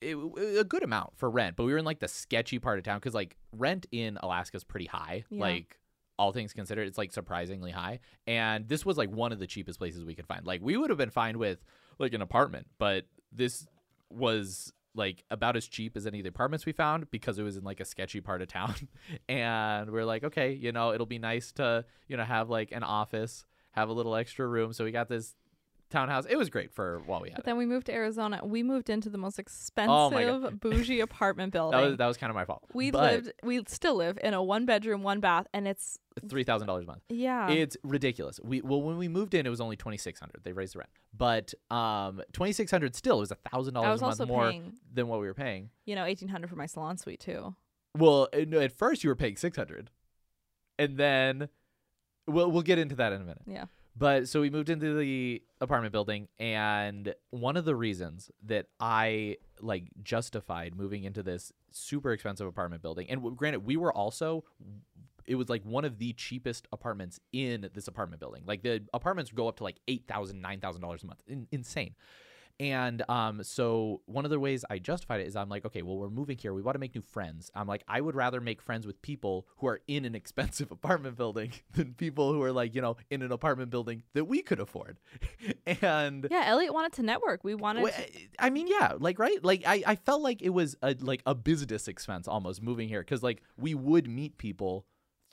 Speaker 2: it, a good amount for rent. But we were in like the sketchy part of town because like rent in Alaska is pretty high.
Speaker 1: Yeah.
Speaker 2: Like all things considered, it's like surprisingly high. And this was like one of the cheapest places we could find. Like we would have been fine with like an apartment, but this was like about as cheap as any of the apartments we found because it was in like a sketchy part of town. (laughs) and we are like, okay, you know, it'll be nice to, you know, have like an office, have a little extra room. So we got this townhouse. It was great for while we had
Speaker 1: But
Speaker 2: it.
Speaker 1: then we moved to Arizona. We moved into the most expensive
Speaker 2: Oh
Speaker 1: bougie (laughs) apartment
Speaker 2: That
Speaker 1: building.
Speaker 2: was that was kind of my fault.
Speaker 1: we
Speaker 2: but
Speaker 1: lived we still live in a one bedroom, one bath, and it's
Speaker 2: three thousand dollars a month.
Speaker 1: yeah.
Speaker 2: It's ridiculous. We well when we moved in, it was only twenty six hundred. They raised the rent, but um twenty six hundred still is a thousand dollars a month more
Speaker 1: paying,
Speaker 2: than what we were paying.
Speaker 1: you know, eighteen hundred for my salon suite too.
Speaker 2: Well, uh, at first you were paying six hundred, and then we'll we'll get into that in a minute.
Speaker 1: Yeah.
Speaker 2: But so we moved into the apartment building, and one of the reasons that I like justified moving into this super expensive apartment building, and granted, we were also. It was like one of the cheapest apartments in this apartment building. Like the apartments go up to like eight thousand, nine thousand dollars a month, in- insane. And um, so one of the ways I justified it is I'm like, okay, well, we're moving here. We want to make new friends. I'm like, I would rather make friends with people who are in an (laughs) expensive apartment building than people who are like, you know, in an apartment building that we could afford. (laughs) and
Speaker 1: Yeah, Elliot wanted to network. We wanted to,
Speaker 2: I mean, yeah, like right, like I, I felt like it was a like a business expense almost moving here because like we would meet people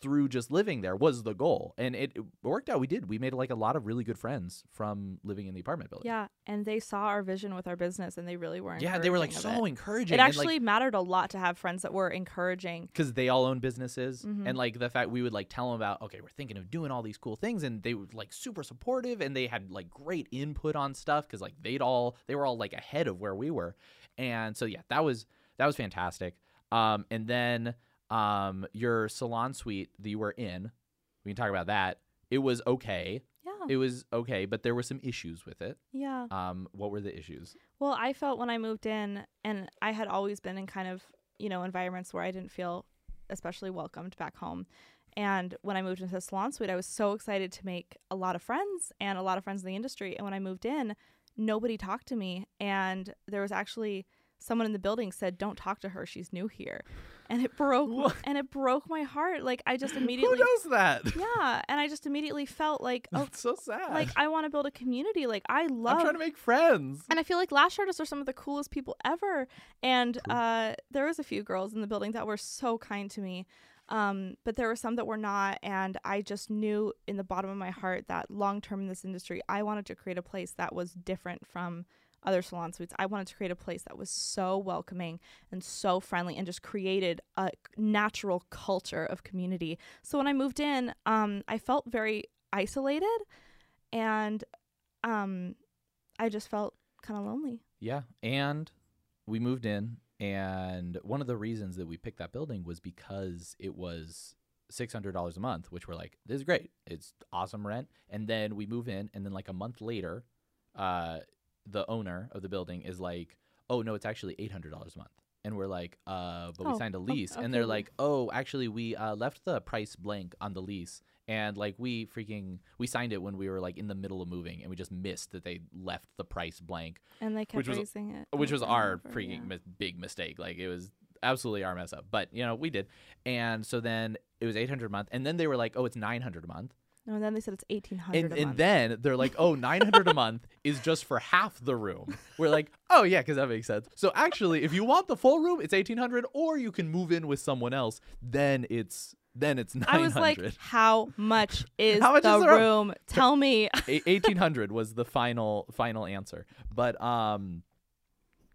Speaker 2: through just living there was the goal, and it, it worked out. We did. We made like a lot of really good friends from living in the apartment building.
Speaker 1: Yeah, and they saw our vision with our business, and they really were.
Speaker 2: Yeah, they were like so
Speaker 1: it.
Speaker 2: encouraging.
Speaker 1: It actually
Speaker 2: like,
Speaker 1: mattered a lot to have friends that were encouraging.
Speaker 2: because they all own businesses
Speaker 1: Mhm.
Speaker 2: and like the fact we would like tell them about okay we're thinking of doing all these cool things and they were like super supportive and they had like great input on stuff because like they'd all they were all like ahead of where we were and so yeah that was that was fantastic um and then um your salon suite that you were in we can talk about that it was okay
Speaker 1: Yeah,
Speaker 2: it was okay but there were some issues with it
Speaker 1: yeah.
Speaker 2: um what were the issues
Speaker 1: Well, I felt when I moved in, and I had always been in kind of, you know, environments where I didn't feel especially welcomed back home. And when I moved into the salon suite, I was so excited to make a lot of friends and a lot of friends in the industry. And when I moved in, nobody talked to me. And there was actually someone in the building said, "Don't talk to her. She's new here," and it broke
Speaker 2: What?
Speaker 1: and it broke my heart. Like I just (laughs) immediately who
Speaker 2: does that
Speaker 1: yeah, and I just immediately felt like, oh,
Speaker 2: that's so sad
Speaker 1: like I want to build a community. Like I love
Speaker 2: i'm trying to make friends
Speaker 1: and I feel like lash artists are some of the coolest people ever. And
Speaker 2: Cool.
Speaker 1: uh, there was a few girls in the building that were so kind to me, um, but there were some that were not. And I just knew in the bottom of my heart that long term in this industry, I wanted to create a place that was different from other salon suites. I wanted to create a place that was so welcoming and so friendly and just created a natural culture of community. So when I moved in, um, I felt very isolated and um, I just felt kind of lonely.
Speaker 2: Yeah, and we moved in, and one of the reasons that we picked that building was because it was six hundred dollars a month, which we're like, this is great, it's awesome rent. And then we move in, and then like a month later, uh, the owner of the building is like, oh no, it's actually eight hundred dollars a month. And we're like, uh, but we
Speaker 1: Oh,
Speaker 2: signed a lease, and they're like, oh, actually, we uh, left the price blank on the lease, and like we freaking we signed it when we were like in the middle of moving, and we just missed that they left the price blank
Speaker 1: And they kept
Speaker 2: Which was-
Speaker 1: it.
Speaker 2: which was our
Speaker 1: over,
Speaker 2: freaking
Speaker 1: yeah.
Speaker 2: mis- big mistake. Like it was absolutely our mess up. But you know, we did. And so then it was 800 a month and then they were like, "Oh, it's 900 a month."
Speaker 1: No, and then they said it's eighteen hundred
Speaker 2: And and then they're like, "Oh, 900 a (laughs) month is just for half the room." We're like, "Oh, yeah, cuz that makes sense." So actually, if you want the full room, it's 1800 or you can move in with someone else, then it's then it's 900.
Speaker 1: I was like, "How much (laughs) is
Speaker 2: How much
Speaker 1: the
Speaker 2: is the room?"
Speaker 1: room? Tell me." (laughs)
Speaker 2: 1800 was the final final answer but um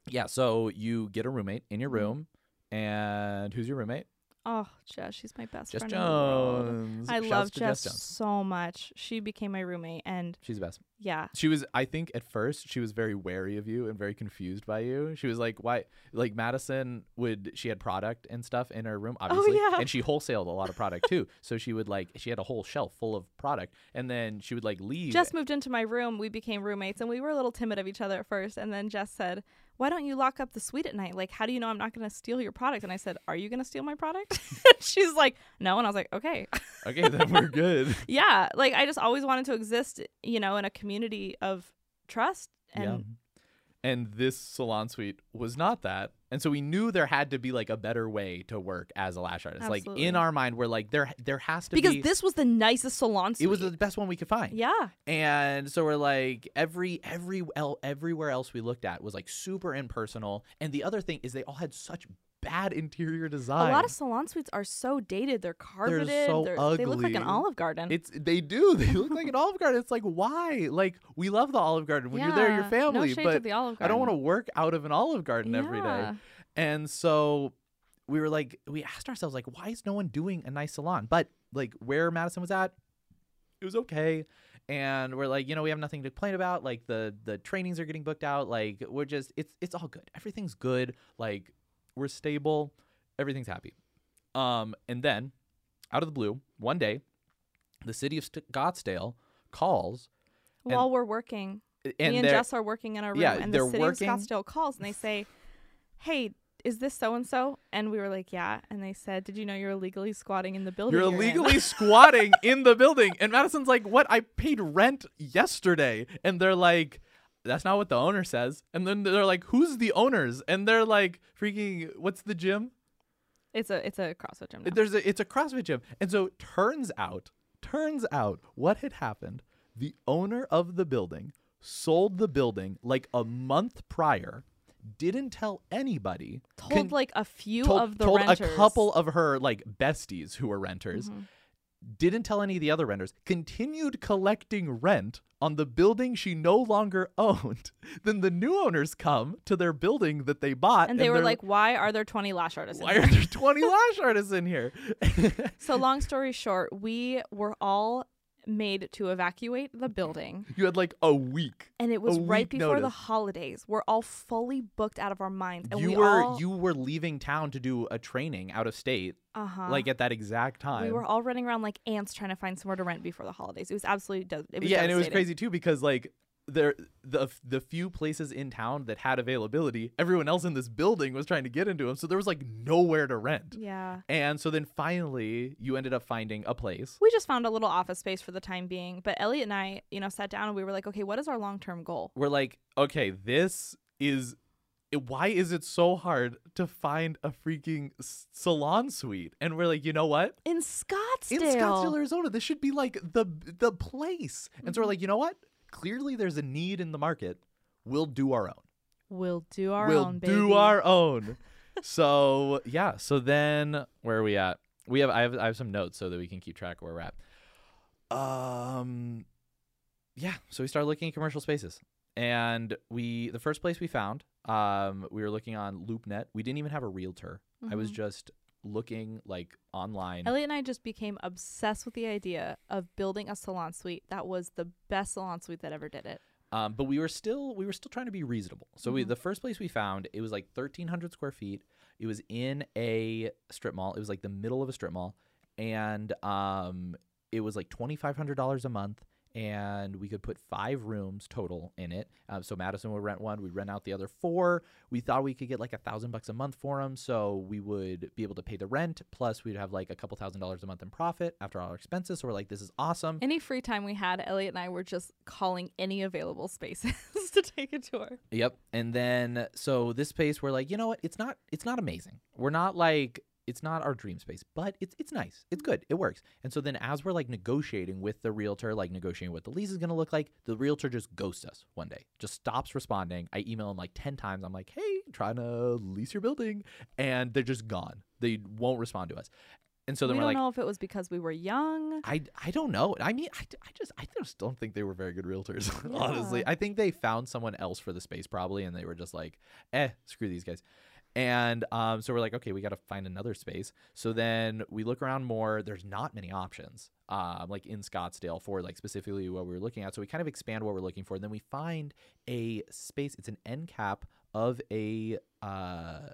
Speaker 2: yeah so you get a roommate in
Speaker 1: Mm-hmm.
Speaker 2: your room and who's your roommate
Speaker 1: oh, Jess, she's my best
Speaker 2: jess
Speaker 1: friend. in the world.
Speaker 2: jones
Speaker 1: I
Speaker 2: Shouts
Speaker 1: love
Speaker 2: to
Speaker 1: Jess
Speaker 2: jones
Speaker 1: so much. She became my roommate, and
Speaker 2: she's the best
Speaker 1: yeah,
Speaker 2: she was i think at first she was very wary of you and very confused by you she was like why like madison would she had product and stuff in her room oh, obviously
Speaker 1: Oh, yeah.
Speaker 2: and she wholesaled a lot of product too (laughs) so she would like she had a whole shelf full of product and then she would like leave
Speaker 1: Jess moved into my room. We became roommates, and we were a little timid of each other at first. And then Jess said, "Why don't you lock up the suite at night? Like, how do you know I'm not going to steal your product?" And I said, "Are you going to steal my product?" (laughs) She's like, "No," and I was like, "Okay." (laughs)
Speaker 2: okay then we're good (laughs)
Speaker 1: yeah, like I just always wanted to exist, you know, in a community of trust. And
Speaker 2: yeah. And this salon suite was not that. And so we knew there had to be like a better way to work as a lash artist. Like in our mind, we're like there there has to
Speaker 1: because
Speaker 2: be Because
Speaker 1: this was the nicest salon suite.
Speaker 2: it was the best one we could find.
Speaker 1: yeah,
Speaker 2: And so we're like every every el- everywhere else we looked at was like super impersonal. And the other thing is they all had such bad interior design.
Speaker 1: a lot of salon suites are so dated. They're carpeted.
Speaker 2: so
Speaker 1: they're- ugly. They look like an. Olive Garden.
Speaker 2: it's they do. (laughs) They look like an Olive Garden. It's like why? Like we love the Olive Garden when you're there, your family.
Speaker 1: No
Speaker 2: but I don't want to work out of an Olive Garden every day. And so we were like, we asked ourselves, like, why is no one doing a nice salon? But like where Madison was at, it was okay. And we're like, you know, we have nothing to complain about. Like the the trainings are getting booked out. Like we're just, it's it's all good. Everything's good. Like we're stable. Everything's happy. Um, and then out of the blue, one day, the city of Scottsdale calls, and-
Speaker 1: While we're working,
Speaker 2: and
Speaker 1: me and Jess are working in our room,
Speaker 2: yeah,
Speaker 1: and the city
Speaker 2: working-
Speaker 1: of Scottsdale calls and they say, "Hey, is this so and so?" And we were like, "Yeah." And they said, "Did you know you're illegally squatting in the building?"
Speaker 2: You're
Speaker 1: in?"
Speaker 2: illegally squatting in the building. And Madison's like, What? I paid rent yesterday. And they're like, That's not what the owner says. And then they're like, Who's the owners? And they're like, Freaking, what's the gym?
Speaker 1: It's a it's a CrossFit gym. now.
Speaker 2: There's a, it's a CrossFit gym. And so turns out, turns out what had happened, the owner of the building sold the building like a month prior didn't tell anybody.
Speaker 1: Told
Speaker 2: con-
Speaker 1: like a few
Speaker 2: told,
Speaker 1: of the
Speaker 2: told
Speaker 1: renters.
Speaker 2: a couple of her like besties who were renters.
Speaker 1: Mhm.
Speaker 2: Didn't tell any of the other renters. Continued collecting rent on the building she no longer (laughs) owned. Then the new owners come to their building that they bought,
Speaker 1: And they were like, "Why are there 20 lash artists?" in
Speaker 2: "Why
Speaker 1: here?"
Speaker 2: are there twenty (laughs) lash artists in here?"
Speaker 1: So long story short, we were all made to evacuate the building (laughs)
Speaker 2: you had like a week.
Speaker 1: and it was
Speaker 2: A
Speaker 1: right before the holidays. We're all fully booked out of our minds and
Speaker 2: you
Speaker 1: we
Speaker 2: were
Speaker 1: all
Speaker 2: you were leaving town to do a training out of state,
Speaker 1: uh-huh.
Speaker 2: like at that exact time.
Speaker 1: we were all running around like ants trying to find somewhere to rent before the holidays. It was absolutely de- it was
Speaker 2: yeah, and it was crazy too because like there the the few places in town that had availability, everyone else in this building was trying to get into them, so there was like nowhere to rent.
Speaker 1: Yeah.
Speaker 2: And so then finally, you ended up finding a place.
Speaker 1: We just found a little office space for the time being, but Elliot and I, you know, sat down and we were like, "Okay, what is our long-term goal?"
Speaker 2: We're like, okay, this is. Why is it so hard to find a freaking salon suite? And we're like, you know what?
Speaker 1: In Scottsdale.
Speaker 2: In Scottsdale, Arizona, this should be like the the place. And
Speaker 1: Mm-hmm.
Speaker 2: so we're like, you know what? Clearly, there's a need in the market. We'll do our own.
Speaker 1: We'll do our own.
Speaker 2: we'll
Speaker 1: own, baby.
Speaker 2: do our own. (laughs) so yeah. So then, where are we at? We have I have I have some notes so that we can keep track of where we're at. Um, yeah. So we started looking at commercial spaces, and we the first place we found, um, we were looking on LoopNet. We didn't even have a realtor. I was
Speaker 1: Mhm.
Speaker 2: just looking like online.
Speaker 1: Elliot and I just became obsessed with the idea of building a salon suite that was the best salon suite that ever did it.
Speaker 2: Um, but we were still we were still trying to be reasonable. So we
Speaker 1: Mhm.
Speaker 2: the first place we found it was like thirteen hundred square feet. It was in a strip mall. It was like the middle of a strip mall, and um, it was like twenty five hundred dollars a month. And we could put five rooms total in it. Um, so Madison would rent one. We'd rent out the other four. We thought we could get like a thousand bucks a month for them, so we would be able to pay the rent. Plus, we'd have like a couple thousand dollars a month in profit after all our expenses. So we're like, this is awesome.
Speaker 1: Any free time we had, Elliot and I were just calling any available spaces (laughs) to take a tour.
Speaker 2: Yep. And then so this space we're like, you know what? It's not it's not amazing. We're not like it's not our dream space, but it's it's nice. It's good. It works. And so then as we're like negotiating with the realtor, like negotiating what the lease is gonna look like, the realtor just ghosts us one day. Just stops responding. I email him like ten times. I'm like, hey, trying to lease your building. And they're just gone. They won't respond to us. And so then
Speaker 1: we
Speaker 2: we're
Speaker 1: don't know if it was because we were young.
Speaker 2: I, I don't know. I mean, I, I just I just don't think they were very good realtors. (laughs) honestly, I think they found someone else for the space probably, and they were just like, eh, screw these guys. And um, so we're like, okay, we got to find another space. So then we look around more. There's not many options, um, like in Scottsdale for like specifically what we were looking at. So we kind of expand what we're looking for. And then we find a space. It's an end cap of a uh,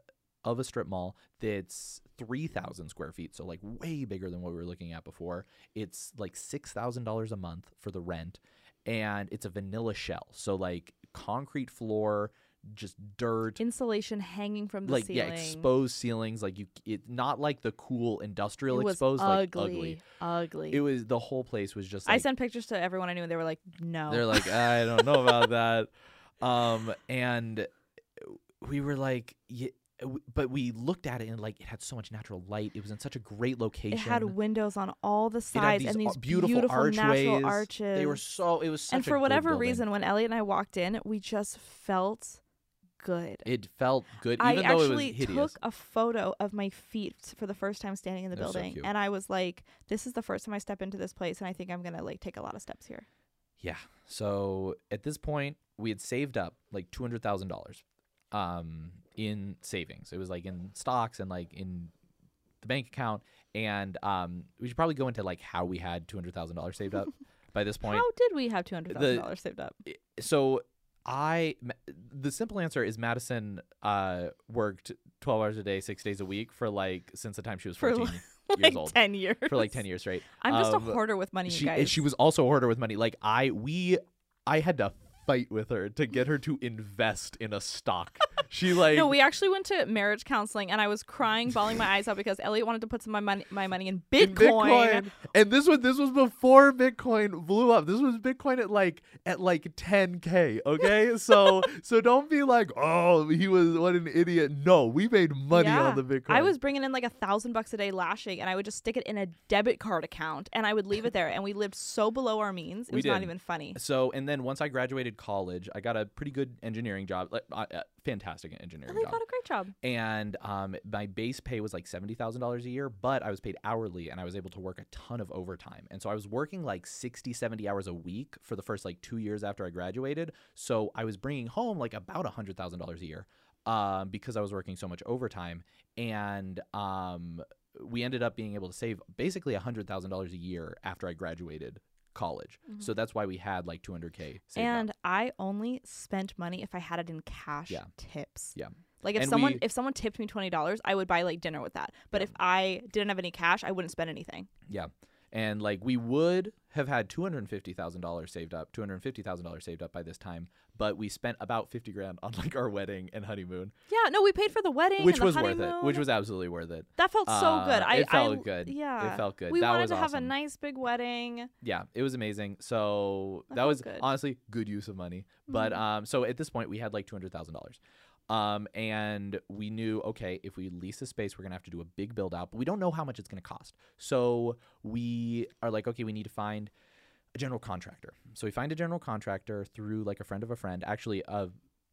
Speaker 2: of a strip mall that's 3,000 square feet. So, like, way bigger than what we were looking at before. It's like $6,000 a month for the rent. And it's a vanilla shell. So, like, concrete floor, just dirt.
Speaker 1: Insulation hanging from the
Speaker 2: like
Speaker 1: ceiling.
Speaker 2: yeah, exposed ceilings. Like you, it not like the cool industrial
Speaker 1: it
Speaker 2: exposed.
Speaker 1: ugly,
Speaker 2: Like ugly.
Speaker 1: ugly.
Speaker 2: It was the whole place was just.
Speaker 1: I sent pictures to everyone I knew, and they were like, "No."
Speaker 2: they're like, (laughs) I don't know about that. Um, and we were like, yeah, but we looked at it and like it had so much natural light. It was in such a great location.
Speaker 1: it had windows on all the sides
Speaker 2: these
Speaker 1: and these
Speaker 2: beautiful, archways.
Speaker 1: natural arches.
Speaker 2: They were so. It was such
Speaker 1: and for whatever reason, when Elliot and I walked in, we just felt good.
Speaker 2: it felt good,
Speaker 1: I
Speaker 2: even though it was
Speaker 1: actually
Speaker 2: hideous.
Speaker 1: took a photo of my feet for the first time standing in the
Speaker 2: They're so
Speaker 1: building,
Speaker 2: cute.
Speaker 1: and I was like, "This is the first time I step into this place, and I think I'm gonna like take a lot of steps here."
Speaker 2: Yeah. So at this point, we had saved up like two hundred thousand dollars, um, in savings. It was like in stocks and like in the bank account, and um, we should probably go into like how we had two hundred thousand dollars saved up (laughs) by this point.
Speaker 1: How did we have two hundred thousand dollars saved up?
Speaker 2: so I the simple answer is Madison uh worked twelve hours a day, six days a week for like since the time she was
Speaker 1: For,
Speaker 2: fourteen (laughs)
Speaker 1: like
Speaker 2: years old.
Speaker 1: ten years.
Speaker 2: For like ten years straight.
Speaker 1: I'm just
Speaker 2: Um,
Speaker 1: a hoarder with money,
Speaker 2: she
Speaker 1: you guys.
Speaker 2: she was also a hoarder with money. Like I we I had to fight with her to get her to invest in a stock. (laughs) She like
Speaker 1: no, we actually went to marriage counseling, and I was crying, bawling my eyes out because Elliot wanted to put some of my money, my money in Bitcoin.
Speaker 2: in Bitcoin. And this was this was before Bitcoin blew up. This was Bitcoin at like at like 10k. Okay, (laughs) so so don't be like, oh, he was what an idiot. No, we made money
Speaker 1: Yeah.
Speaker 2: on the Bitcoin.
Speaker 1: I was bringing in like a thousand bucks a day lashing, and I would just stick it in a debit card account, and I would leave it there. And we lived so below our means; it
Speaker 2: We
Speaker 1: was not even funny.
Speaker 2: So and then once I graduated college, I got a pretty good engineering job. Like, uh, fantastic
Speaker 1: And
Speaker 2: engineering
Speaker 1: they
Speaker 2: job.
Speaker 1: got a great job.
Speaker 2: and um, my base pay was like seventy thousand dollars a year, but I was paid hourly, and I was able to work a ton of overtime. And so I was working like 60, 70 hours a week for the first like two years after I graduated. So I was bringing home like about a hundred thousand dollars a year, um, because I was working so much overtime, and um, we ended up being able to save basically a hundred thousand dollars a year after I graduated college. So mm-hmm. that's why we had like two hundred k saved up.
Speaker 1: And I only spent money if I had it in cash
Speaker 2: Yeah.
Speaker 1: tips.
Speaker 2: Yeah.
Speaker 1: Like if
Speaker 2: And
Speaker 1: someone
Speaker 2: we-
Speaker 1: if someone tipped me twenty dollars, I would buy like dinner with that. But
Speaker 2: Yeah.
Speaker 1: if I didn't have any cash, I wouldn't spend anything.
Speaker 2: Yeah. And like we would have had two hundred and fifty thousand dollars saved up, two hundred and fifty thousand dollars saved up by this time, but we spent about fifty grand on like our wedding and honeymoon,
Speaker 1: Yeah, no, we paid for the wedding,
Speaker 2: which
Speaker 1: and the
Speaker 2: was worth it. Which was absolutely worth it.
Speaker 1: that felt so good.
Speaker 2: Uh,
Speaker 1: I
Speaker 2: it felt
Speaker 1: I,
Speaker 2: good.
Speaker 1: Yeah,
Speaker 2: It felt good.
Speaker 1: We
Speaker 2: that
Speaker 1: wanted to have a nice big wedding.
Speaker 2: Yeah, it was amazing. So
Speaker 1: That
Speaker 2: that, was
Speaker 1: good.
Speaker 2: honestly good use of money. But
Speaker 1: Mhm.
Speaker 2: um, so at this point we had like two hundred thousand dollars. Um, and we knew okay, if we lease the space, we're gonna have to do a big build out, but we don't know how much it's gonna cost. So we are like, okay, we need to find a general contractor. So we find a general contractor through like a friend of a friend. Actually, uh,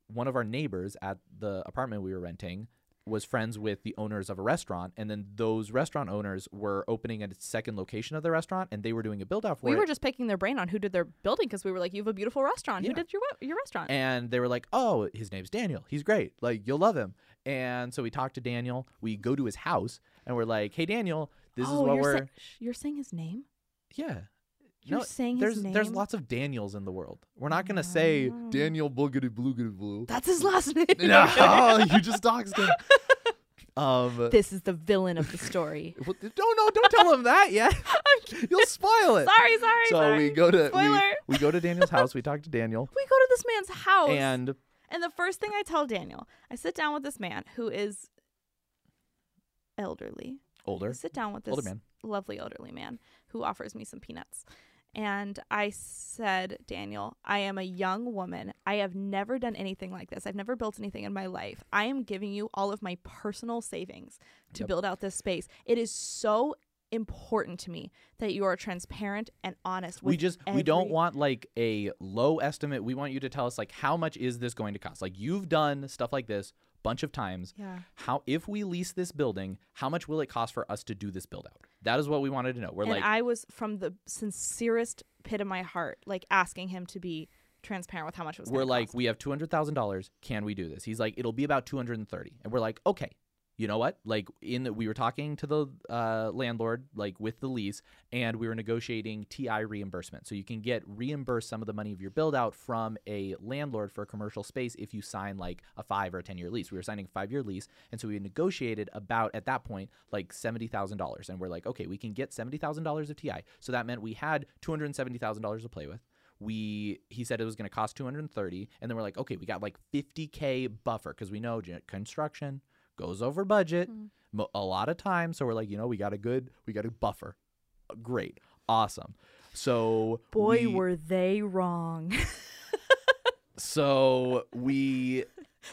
Speaker 2: one of our neighbors at the apartment we were renting was friends with the owners of a restaurant, and then those restaurant owners were opening a second location of the restaurant, and they were doing a build out for
Speaker 1: We
Speaker 2: it.
Speaker 1: were just picking their brain on who did their building because we were like, "You have a beautiful restaurant.
Speaker 2: Yeah.
Speaker 1: Who did your your restaurant?"
Speaker 2: and they were like, "Oh, his name's Daniel. He's great. Like you'll love him." And so we talked to Daniel. We go to his house, and we're like, "Hey, Daniel, this
Speaker 1: oh,
Speaker 2: is what
Speaker 1: you're
Speaker 2: we're
Speaker 1: sa- you're saying his name.
Speaker 2: yeah."
Speaker 1: You're
Speaker 2: no,
Speaker 1: saying
Speaker 2: there's
Speaker 1: his name.
Speaker 2: there's lots of Daniels in the world. We're not gonna say. Daniel Boogity Bloogity Blue.
Speaker 1: That's his last (laughs) name.
Speaker 2: no, (laughs) you just doxed him. Um,
Speaker 1: this is the villain of the story. (laughs)
Speaker 2: well, don't no, don't tell him that yet. You'll spoil it.
Speaker 1: sorry, sorry.
Speaker 2: so
Speaker 1: sorry.
Speaker 2: we go to
Speaker 1: Spoiler.
Speaker 2: we, we go to Daniel's house. We talk to Daniel,
Speaker 1: we go to this man's house,
Speaker 2: and
Speaker 1: and the first thing I tell Daniel, I sit down with this man who is elderly. I
Speaker 2: older,
Speaker 1: sit down with this
Speaker 2: older man.
Speaker 1: lovely elderly man who offers me some peanuts. And I said, Daniel, I am a young woman. I have never done anything like this. I've never built anything in my life. I am giving you all of my personal savings to
Speaker 2: Yep.
Speaker 1: build out this space. It is so important to me that you are transparent and honest with
Speaker 2: we just we don't want like a low estimate we want you to tell us like how much is this going to cost like you've done stuff like this bunch of times
Speaker 1: Yeah.
Speaker 2: how if we lease this building how much will it cost for us to do this build out that is what we wanted to know we're
Speaker 1: and
Speaker 2: like
Speaker 1: I was from the sincerest pit of my heart, like asking him to be transparent with how much it was.
Speaker 2: we're like
Speaker 1: cost.
Speaker 2: we have $200000 can we do this he's like it'll be about 230 and we're like okay you know what? Like in the, we were talking to the uh, landlord like with the lease and we were negotiating ti reimbursement. So you can get reimbursed some of the money of your build out from a landlord for a commercial space if you sign like a five or a ten year lease. We were signing a five year lease and so we negotiated about at that point like $70000 and we're like okay we can get $70000 of ti so that meant we had $270000 to play with we he said it was going to cost 230 and then we're like okay we got like 50k buffer. Because we know construction goes over budget
Speaker 1: Mhm.
Speaker 2: a lot of times so we're like you know we got a good we got a buffer Uh, great awesome so
Speaker 1: boy,
Speaker 2: we,
Speaker 1: were they wrong. (laughs)
Speaker 2: so we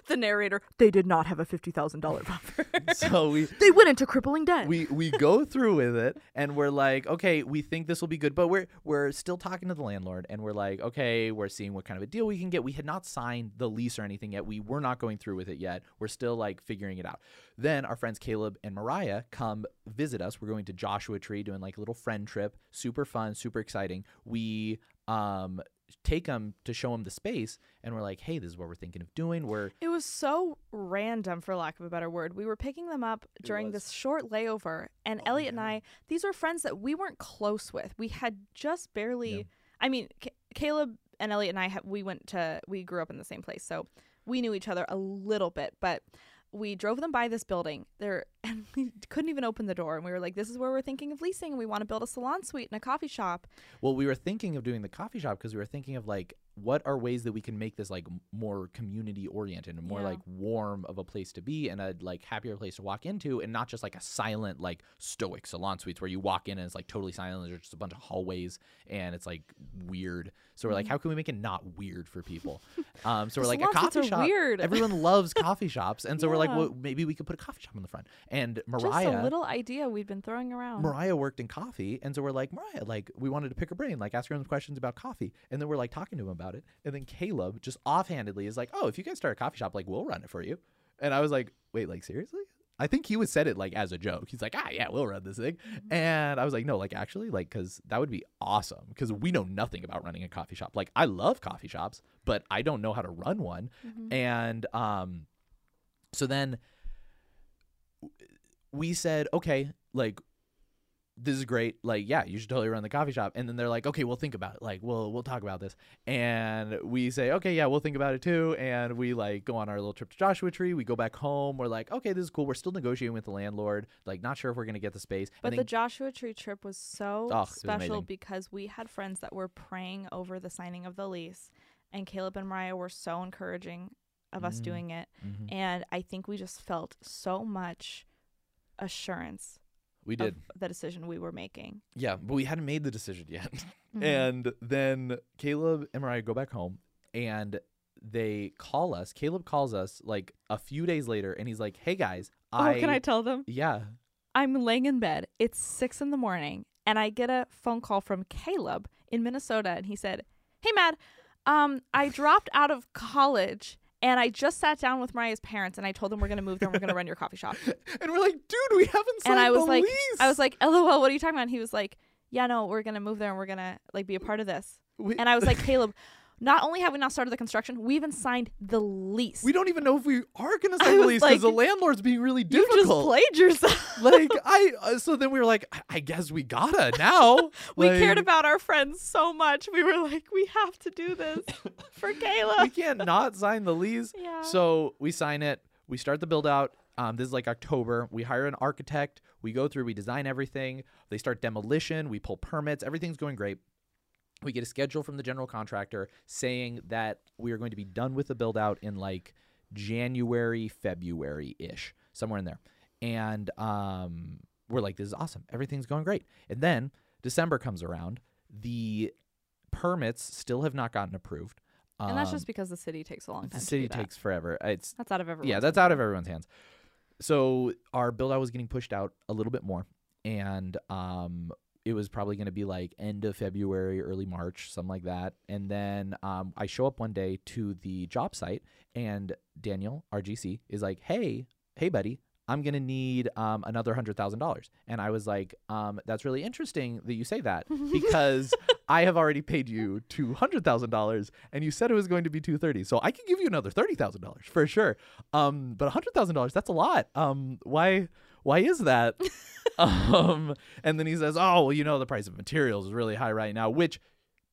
Speaker 1: the narrator, they did not have a fifty thousand dollar (laughs) buffer.
Speaker 2: so we (laughs)
Speaker 1: they went into crippling debt.
Speaker 2: we we go through with it and we're like okay we think this will be good but we're we're still talking to the landlord and we're like okay we're seeing what kind of a deal we can get. We had not signed the lease or anything yet. We were not going through with it yet. We're still like figuring it out. Then our friends caleb and mariah come visit us. We're going to joshua tree doing like a little friend trip. Super fun super exciting. We um take them to show them the space and we're like hey this is what we're thinking of doing we're
Speaker 1: It was so random, for lack of a better word. We were picking them up during
Speaker 2: was.
Speaker 1: this short layover, and
Speaker 2: Oh,
Speaker 1: Elliot and. I, these were friends that we weren't close with. We had just barely.
Speaker 2: Yeah.
Speaker 1: I mean, C- Caleb and Elliot and I, ha- we went to, we grew up in the same place, so we knew each other a little bit, but. We drove them by this building there, (laughs) and we couldn't even open the door. And we were like, "This is where we're thinking of leasing. And we want to build a salon suite and a coffee shop."
Speaker 2: Well, we were thinking of doing the coffee shop because we were thinking of like what are ways that we can make this like more community oriented and more
Speaker 1: Yeah.
Speaker 2: like warm of a place to be and a like happier place to walk into and not just like a silent like stoic salon suites where you walk in and it's like totally silent there's just a bunch of hallways and it's like weird so we're like how can we make it not weird for people um so we're (laughs) like a
Speaker 1: Mm-hmm.
Speaker 2: Coffee shop
Speaker 1: weird. (laughs)
Speaker 2: everyone loves coffee shops and so we're like well maybe we could put a coffee shop on the front and Mariah, Just
Speaker 1: a little idea we'd been throwing around.
Speaker 2: Mariah worked in coffee, and so we're like, Mariah, like we wanted to pick her brain, like ask her some questions about coffee, and then we're like talking to him about it. And then Caleb just offhandedly is like, "Oh, if you guys start a coffee shop, like we'll run it for you." And I was like, "Wait, like seriously?" I think he was said it like as a joke. He's like, "Ah, yeah, we'll run this thing." And I was like, "No, like actually, like cuz that would be awesome because we know nothing about running a coffee shop. Like I love coffee shops, but I don't know how to run one."
Speaker 1: Mhm.
Speaker 2: And um so then we said, okay, like this is great. Like, yeah, you should totally run the coffee shop. And then they're like, okay, we'll think about it. Like, we'll we'll talk about this. And we say, okay, yeah, we'll think about it too. And we like go on our little trip to Joshua Tree. We go back home. We're like, okay, this is cool. We're still negotiating with the landlord. Like, not sure if we're gonna get the space.
Speaker 1: But
Speaker 2: and
Speaker 1: the Joshua Tree trip was so
Speaker 2: Oh, it was
Speaker 1: special because we had friends that were praying over the signing of the lease, and Caleb and Mariah were so encouraging of us
Speaker 2: Mhm.
Speaker 1: doing it.
Speaker 2: Mhm.
Speaker 1: And I think we just felt so much assurance
Speaker 2: we did,
Speaker 1: the decision we were making.
Speaker 2: yeah, but we hadn't made the decision yet. (laughs)
Speaker 1: Mhm.
Speaker 2: And then Caleb and Mariah go back home and they call us. Caleb calls us like a few days later and he's like, Hey guys, I,
Speaker 1: oh, can I tell them?
Speaker 2: Yeah.
Speaker 1: I'm laying in bed. It's six in the morning, and I get a phone call from Caleb in Minnesota, and he said, "Hey, Mad, um, I dropped out of college." And I just sat down with Mariah's parents and I told them we're gonna move there and we're gonna run your coffee shop. (laughs)
Speaker 2: And we're like, dude, we haven't signed
Speaker 1: And I was
Speaker 2: the
Speaker 1: like-
Speaker 2: lease.
Speaker 1: I was like, LOL, what are you talking about? And he was like, Yeah, no, we're gonna move there and we're gonna like be a part of this.
Speaker 2: we,
Speaker 1: And I was like, Caleb, not only have we not started the construction, we even signed the lease.
Speaker 2: we don't even know if we are gonna (laughs) sign the lease because
Speaker 1: like,
Speaker 2: the landlord's being really difficult.
Speaker 1: you just played yourself. (laughs)
Speaker 2: like I, uh, so then we were like, I, I guess we gotta (laughs) now.
Speaker 1: we
Speaker 2: Like,
Speaker 1: cared about our friends so much. We were like, we have to do this for Caleb.
Speaker 2: we can't not sign the lease.
Speaker 1: yeah.
Speaker 2: So we sign it. We start the build out. Um, this is like October. We hire an architect. We go through. We design everything. They start demolition. We pull permits. Everything's going great. We get a schedule from the general contractor saying that we are going to be done with the build out in like January, February ish, somewhere in there. And um, we're like, this is awesome. Everything's going great. And then December comes around. The permits still have not gotten approved.
Speaker 1: and that's
Speaker 2: Um,
Speaker 1: just because the city takes a long time.
Speaker 2: the city takes forever. It's
Speaker 1: That's out of everyone's.
Speaker 2: yeah, that's out of everyone's hands. So our build out was getting pushed out a little bit more, and um, it was probably going to be like end of February, early March, something like that. And then um, I show up one day to the job site, and Daniel our GC is like, "Hey, hey, buddy." I'm gonna need um, another hundred thousand dollars, and I was like, um, "That's really interesting that you say that (laughs) because I have already paid you two hundred thousand dollars, and you said it was going to be two thirty. So I can give you another thirty thousand dollars for sure. Um, but hundred thousand dollars—that's a lot. Um, why? Why is that? (laughs) um, and then he says, "Oh, well, you know, the price of materials is really high right now." Which,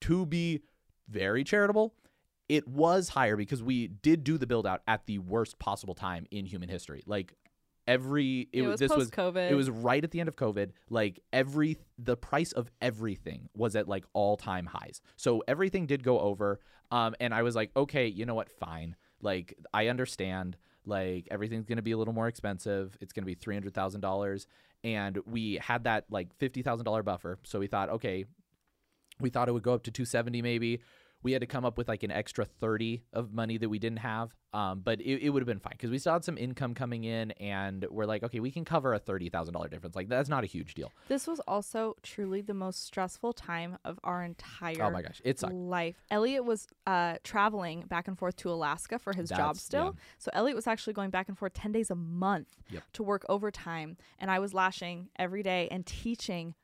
Speaker 2: to be very charitable, it was higher because we did do the build out at the worst possible time in human history. Like every it,
Speaker 1: It, was
Speaker 2: this was
Speaker 1: COVID.
Speaker 2: it was right at the end of COVID. Like every the price of everything was at like all time highs. So everything did go over. Um, and I was like, okay, you know what? Fine. Like I understand. Like everything's gonna be a little more expensive. It's be three hundred thousand dollars, and we had that like fifty thousand dollar buffer. So we thought, okay, we thought it would go up to two seventy maybe. We had to come up with like an extra 30 of money that we didn't have. Um, but it, it would have been fine because we still had some income coming in and we're like, okay, we can cover a $30,000 difference. Like, that's not a huge deal.
Speaker 1: This was also truly the most stressful time of our entire
Speaker 2: Oh my gosh, it sucked.
Speaker 1: life. Elliot was uh, traveling back and forth to Alaska for his job
Speaker 2: That's-
Speaker 1: still. So Elliot was actually going back and forth 10 days a month
Speaker 2: Yep.
Speaker 1: to work overtime. And I was lashing every day and teaching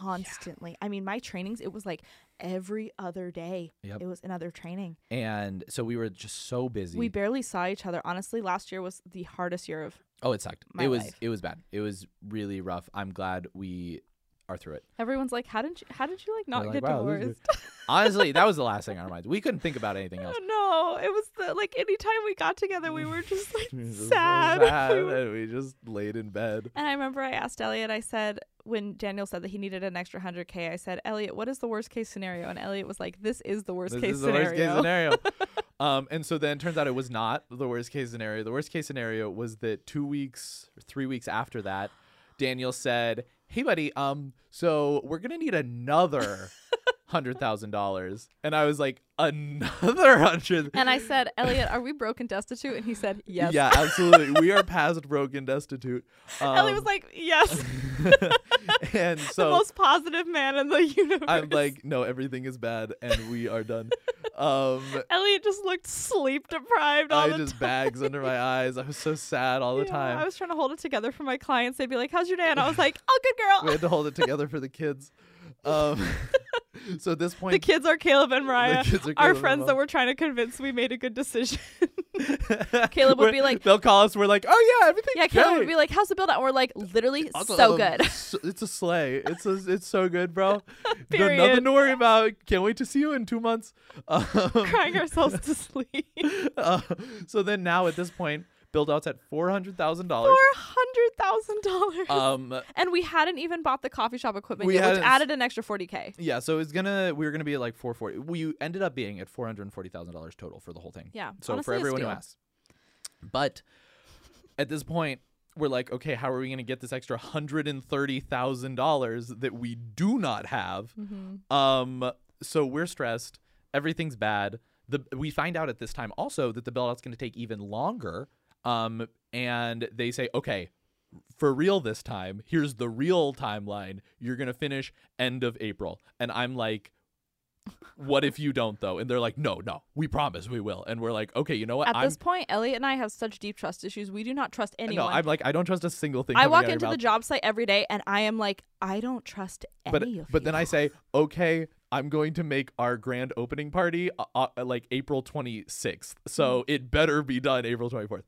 Speaker 1: constantly. I mean, my trainings, it was like every other day.
Speaker 2: Yep.
Speaker 1: It was another training.
Speaker 2: And so we were just so busy.
Speaker 1: We barely saw each other. Honestly, last year was the hardest year of
Speaker 2: oh, it sucked. it was
Speaker 1: life.
Speaker 2: it was bad. It was really rough. I'm glad we are through it.
Speaker 1: everyone's like, how did you how did you like not get
Speaker 2: "Wow,
Speaker 1: divorced? (laughs)
Speaker 2: Honestly, that was the last thing on our minds. We couldn't think about anything else. (laughs)
Speaker 1: no, it was the like anytime we got together, we were just like (laughs)
Speaker 2: just so
Speaker 1: sad.
Speaker 2: sad,
Speaker 1: We
Speaker 2: and we just laid in bed.
Speaker 1: And I remember I asked Elliot, I said, when Daniel said that he needed an extra 100K, I said, Elliot, what is the worst case scenario? And Elliot was like, this is the worst
Speaker 2: this
Speaker 1: case
Speaker 2: is the
Speaker 1: scenario.
Speaker 2: worst case scenario. um, and so then turns out it was not the worst case scenario. The worst case scenario was that two weeks or three weeks after that, Daniel said, "Hey, buddy, um, so we're gonna need another (laughs) hundred thousand dollars, and I was like, another hundred.
Speaker 1: And I said, Elliot, are we broke and destitute? And he said, yes.
Speaker 2: Yeah, absolutely. we are past broke and destitute. Um, (laughs)
Speaker 1: Elliot was like, yes. (laughs)
Speaker 2: and (laughs) so the
Speaker 1: most positive man in the universe.
Speaker 2: I'm like, no, everything is bad, and we are done. Um,
Speaker 1: Elliot just looked sleep deprived all
Speaker 2: I just
Speaker 1: time.
Speaker 2: bags under my eyes. I was so sad all the
Speaker 1: Yeah,
Speaker 2: time.
Speaker 1: I was trying to hold it together for my clients. They'd be like, "How's your day?" And I was like, "Oh, good girl."
Speaker 2: we had to hold it together for the kids. Um, (laughs) (laughs) so at this point,
Speaker 1: the kids are Caleb and Mariah, our
Speaker 2: Caleb and
Speaker 1: friends that we're trying to convince we made a good decision. (laughs) Caleb would be like-
Speaker 2: they'll call us. We're like, oh yeah, everything.
Speaker 1: yeah, Caleb would be like, "How's the build out?" And we're like, "Literally,
Speaker 2: Also,
Speaker 1: so
Speaker 2: um,
Speaker 1: good."
Speaker 2: s- It's a sleigh. It's a, it's so good, bro. There's
Speaker 1: Period.
Speaker 2: nothing to worry about. Can't wait to see you in two months. Um,
Speaker 1: Crying ourselves to sleep.
Speaker 2: uh, so then now at this point, build outs at four hundred thousand dollars.
Speaker 1: Four hundred thousand dollars.
Speaker 2: Um, (laughs)
Speaker 1: and we hadn't even bought the coffee shop equipment yet, which added an extra forty k.
Speaker 2: yeah. So it's gonna we were gonna be at like four forty. We ended up being at four hundred forty thousand dollars total for the whole thing.
Speaker 1: Yeah.
Speaker 2: So
Speaker 1: honestly,
Speaker 2: for everyone who asks, but at this point, we're like, okay, how are we going to get this extra hundred and thirty thousand dollars that we do not have?
Speaker 1: Mhm.
Speaker 2: Um, so we're stressed. Everything's bad. The we find out at this time also that the build out's going to take even longer. Um, and they say, okay, for real this time. Here's the real timeline. You're gonna finish end of April, and I'm like. What if you don't though? And they're like, no, no, we promise we will. And we're like, okay, you know what?
Speaker 1: At
Speaker 2: I'm
Speaker 1: this point, Elliot and I have such deep trust issues. We do not trust anyone.
Speaker 2: no, I'm like, I don't trust a single thing.
Speaker 1: I walk
Speaker 2: out of your
Speaker 1: into the job site every day and I am like, I don't trust any
Speaker 2: but but
Speaker 1: you.
Speaker 2: then I say, okay, I'm going to make our grand opening party uh, uh, like April 26th, so it better be done April 24th.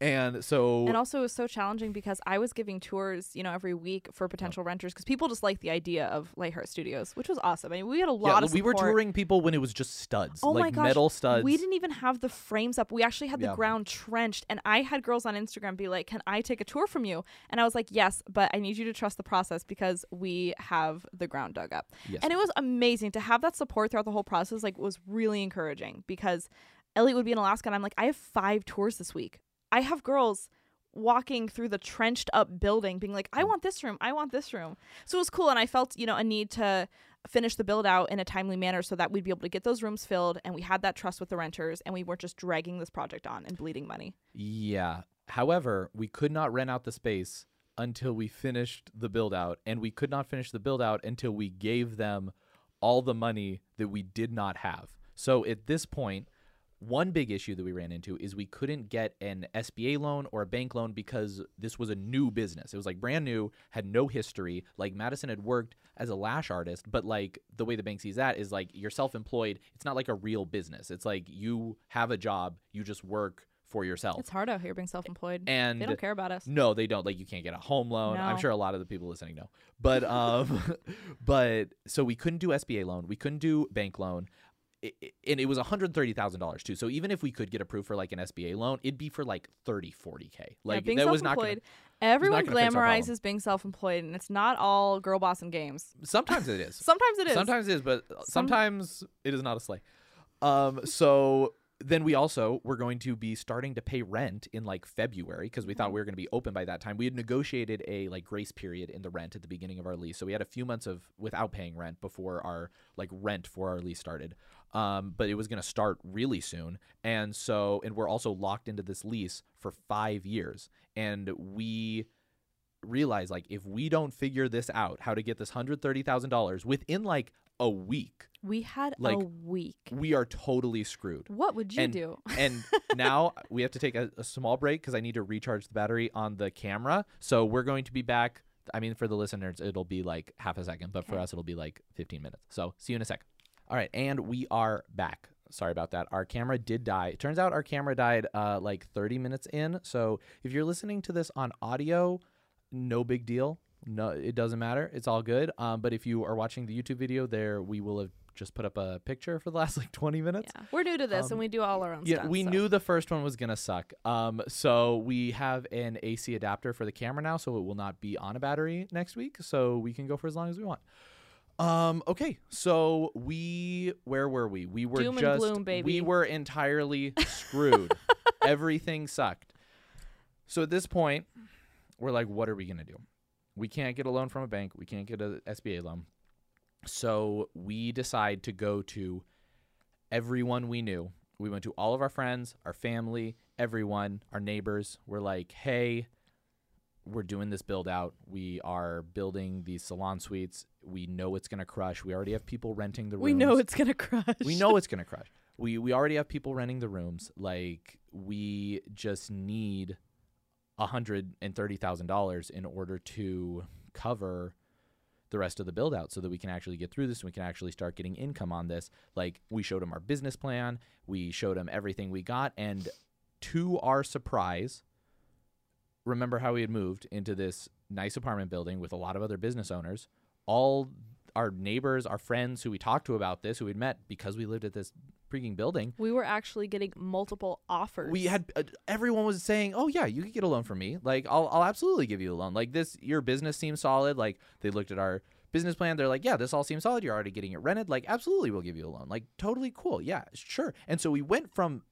Speaker 2: And so
Speaker 1: Mm-hmm. And also, it was so challenging because I was giving tours, you know, every week for potential renters because people just like the idea of Lightheart Studios, which was awesome. I mean, we had a
Speaker 2: yeah,
Speaker 1: lot of
Speaker 2: we were touring people when it was just studs,
Speaker 1: Oh
Speaker 2: like
Speaker 1: my gosh,
Speaker 2: metal studs.
Speaker 1: We didn't even have the frames up. We actually had the
Speaker 2: Yeah.
Speaker 1: ground trenched, and I had girls on Instagram be like, "Can I take a tour from you?" And I was like, "Yes, but I need you to trust the process because we have the ground dug up."
Speaker 2: Yes.
Speaker 1: And it was amazing to have that support throughout the whole process. Like, was really encouraging because Elliot would be in Alaska, and I'm like, "I have five tours this week. I have girls." walking through the trenched up building being like i mm. want this room i want this room so it was cool and i felt you know a need to finish the build out in a timely manner so that we'd be able to get those rooms filled and we had that trust with the renters and we weren't just dragging this project on and bleeding money.
Speaker 2: Yeah. However, we could not rent out the space until we finished the build out, and we could not finish the build out until we gave them all the money that we did not have. So at this point, one big issue that we ran into is we couldn't get an SBA loan or a bank loan because this was a new business. It was like brand new, had no history. Like Madison had worked as a lash artist, but like the way the bank sees that is like you're self-employed. It's not like a real business. It's like you have a job, you just work for yourself.
Speaker 1: It's hard out here being self employed.
Speaker 2: and
Speaker 1: They don't care about us.
Speaker 2: no, they don't. Like you can't get a home loan. I'm sure a lot of the people listening know. But um (laughs) but so we couldn't do SBA loan. We couldn't do bank loan. I- I- and it was $130,000 too. So even if we could get approved for like an SBA loan, it'd be for like 30, 40k.
Speaker 1: Yeah,
Speaker 2: Like
Speaker 1: being
Speaker 2: that was not
Speaker 1: self-employed,
Speaker 2: gonna,
Speaker 1: everyone glamorizes being self employed and it's not all girl boss and games.
Speaker 2: sometimes it is. (laughs)
Speaker 1: Sometimes it is.
Speaker 2: Sometimes it is, but
Speaker 1: Some-
Speaker 2: sometimes it is not a sleigh. Um, so then we also were going to be starting to pay rent in like February because we thought
Speaker 1: Mm-hmm.
Speaker 2: we were going to be open by that time. We had negotiated a like grace period in the rent at the beginning of our lease, so we had a few months of without paying rent before our like rent for our lease started. Um, but it was going to start really soon, and so and we're also locked into this lease for five years, and we realize like if we don't figure this out, how to get this hundred thirty thousand dollars within like a week,
Speaker 1: we had
Speaker 2: like,
Speaker 1: a week.
Speaker 2: we are totally screwed.
Speaker 1: What would you
Speaker 2: and-
Speaker 1: do?
Speaker 2: and (laughs) now we have to take a, a small break because I need to recharge the battery on the camera. So we're going to be back. I mean, for the listeners, it'll be like half a second, but for us, it'll be like 15 minutes. So see you in a sec. All right, and we are back. Sorry about that. Our camera did die. It turns out our camera died uh, like 30 minutes in. So if you're listening to this on audio, no big deal. No, it doesn't matter. It's all good. Um, but if you are watching the YouTube video, there we will have just put up a picture for the (laughs) last like 20 minutes.
Speaker 1: Yeah. We're new to this
Speaker 2: Um,
Speaker 1: and we do all our own
Speaker 2: Yeah,
Speaker 1: stuff.
Speaker 2: we
Speaker 1: so.
Speaker 2: knew the first one was gonna suck. Um, so we have an AC adapter for the camera now, so it will not be on a battery next week, so we can go for as long as we want. Um, okay, so we where were we? We were
Speaker 1: Doom
Speaker 2: just
Speaker 1: gloom, baby.
Speaker 2: we were entirely screwed. (laughs) Everything sucked. So at this point, we're like, what are we gonna do? We can't get a loan from a bank. We can't get a SBA loan. So we decide to go to everyone we knew. We went to all of our friends, our family, everyone, our neighbors. We're like, hey, we're doing this build out. We are building these salon suites. We know it's gonna crush. We already have people renting the rooms.
Speaker 1: We know it's gonna crush.
Speaker 2: we know it's gonna crush. We we already have people renting the rooms. Like we just need a hundred and thirty thousand dollars in order to cover the rest of the build out so that we can actually get through this and we can actually start getting income on this. Like we showed them our business plan, we showed them everything we got, and to our surprise, remember how we had moved into this nice apartment building with a lot of other business owners. All our neighbors, our friends who we talked to about this, who we'd met because we lived at this freaking building,
Speaker 1: We were actually getting multiple offers.
Speaker 2: we had uh, everyone was saying, "Oh yeah, you could get a loan from me. Like I'll I'll absolutely give you a loan. Like this, your business seems solid. Like they looked at our business plan, they're like, yeah, this all seems solid. You're already getting it rented. Like absolutely, we'll give you a loan. Like totally cool. Yeah, sure. And so we went from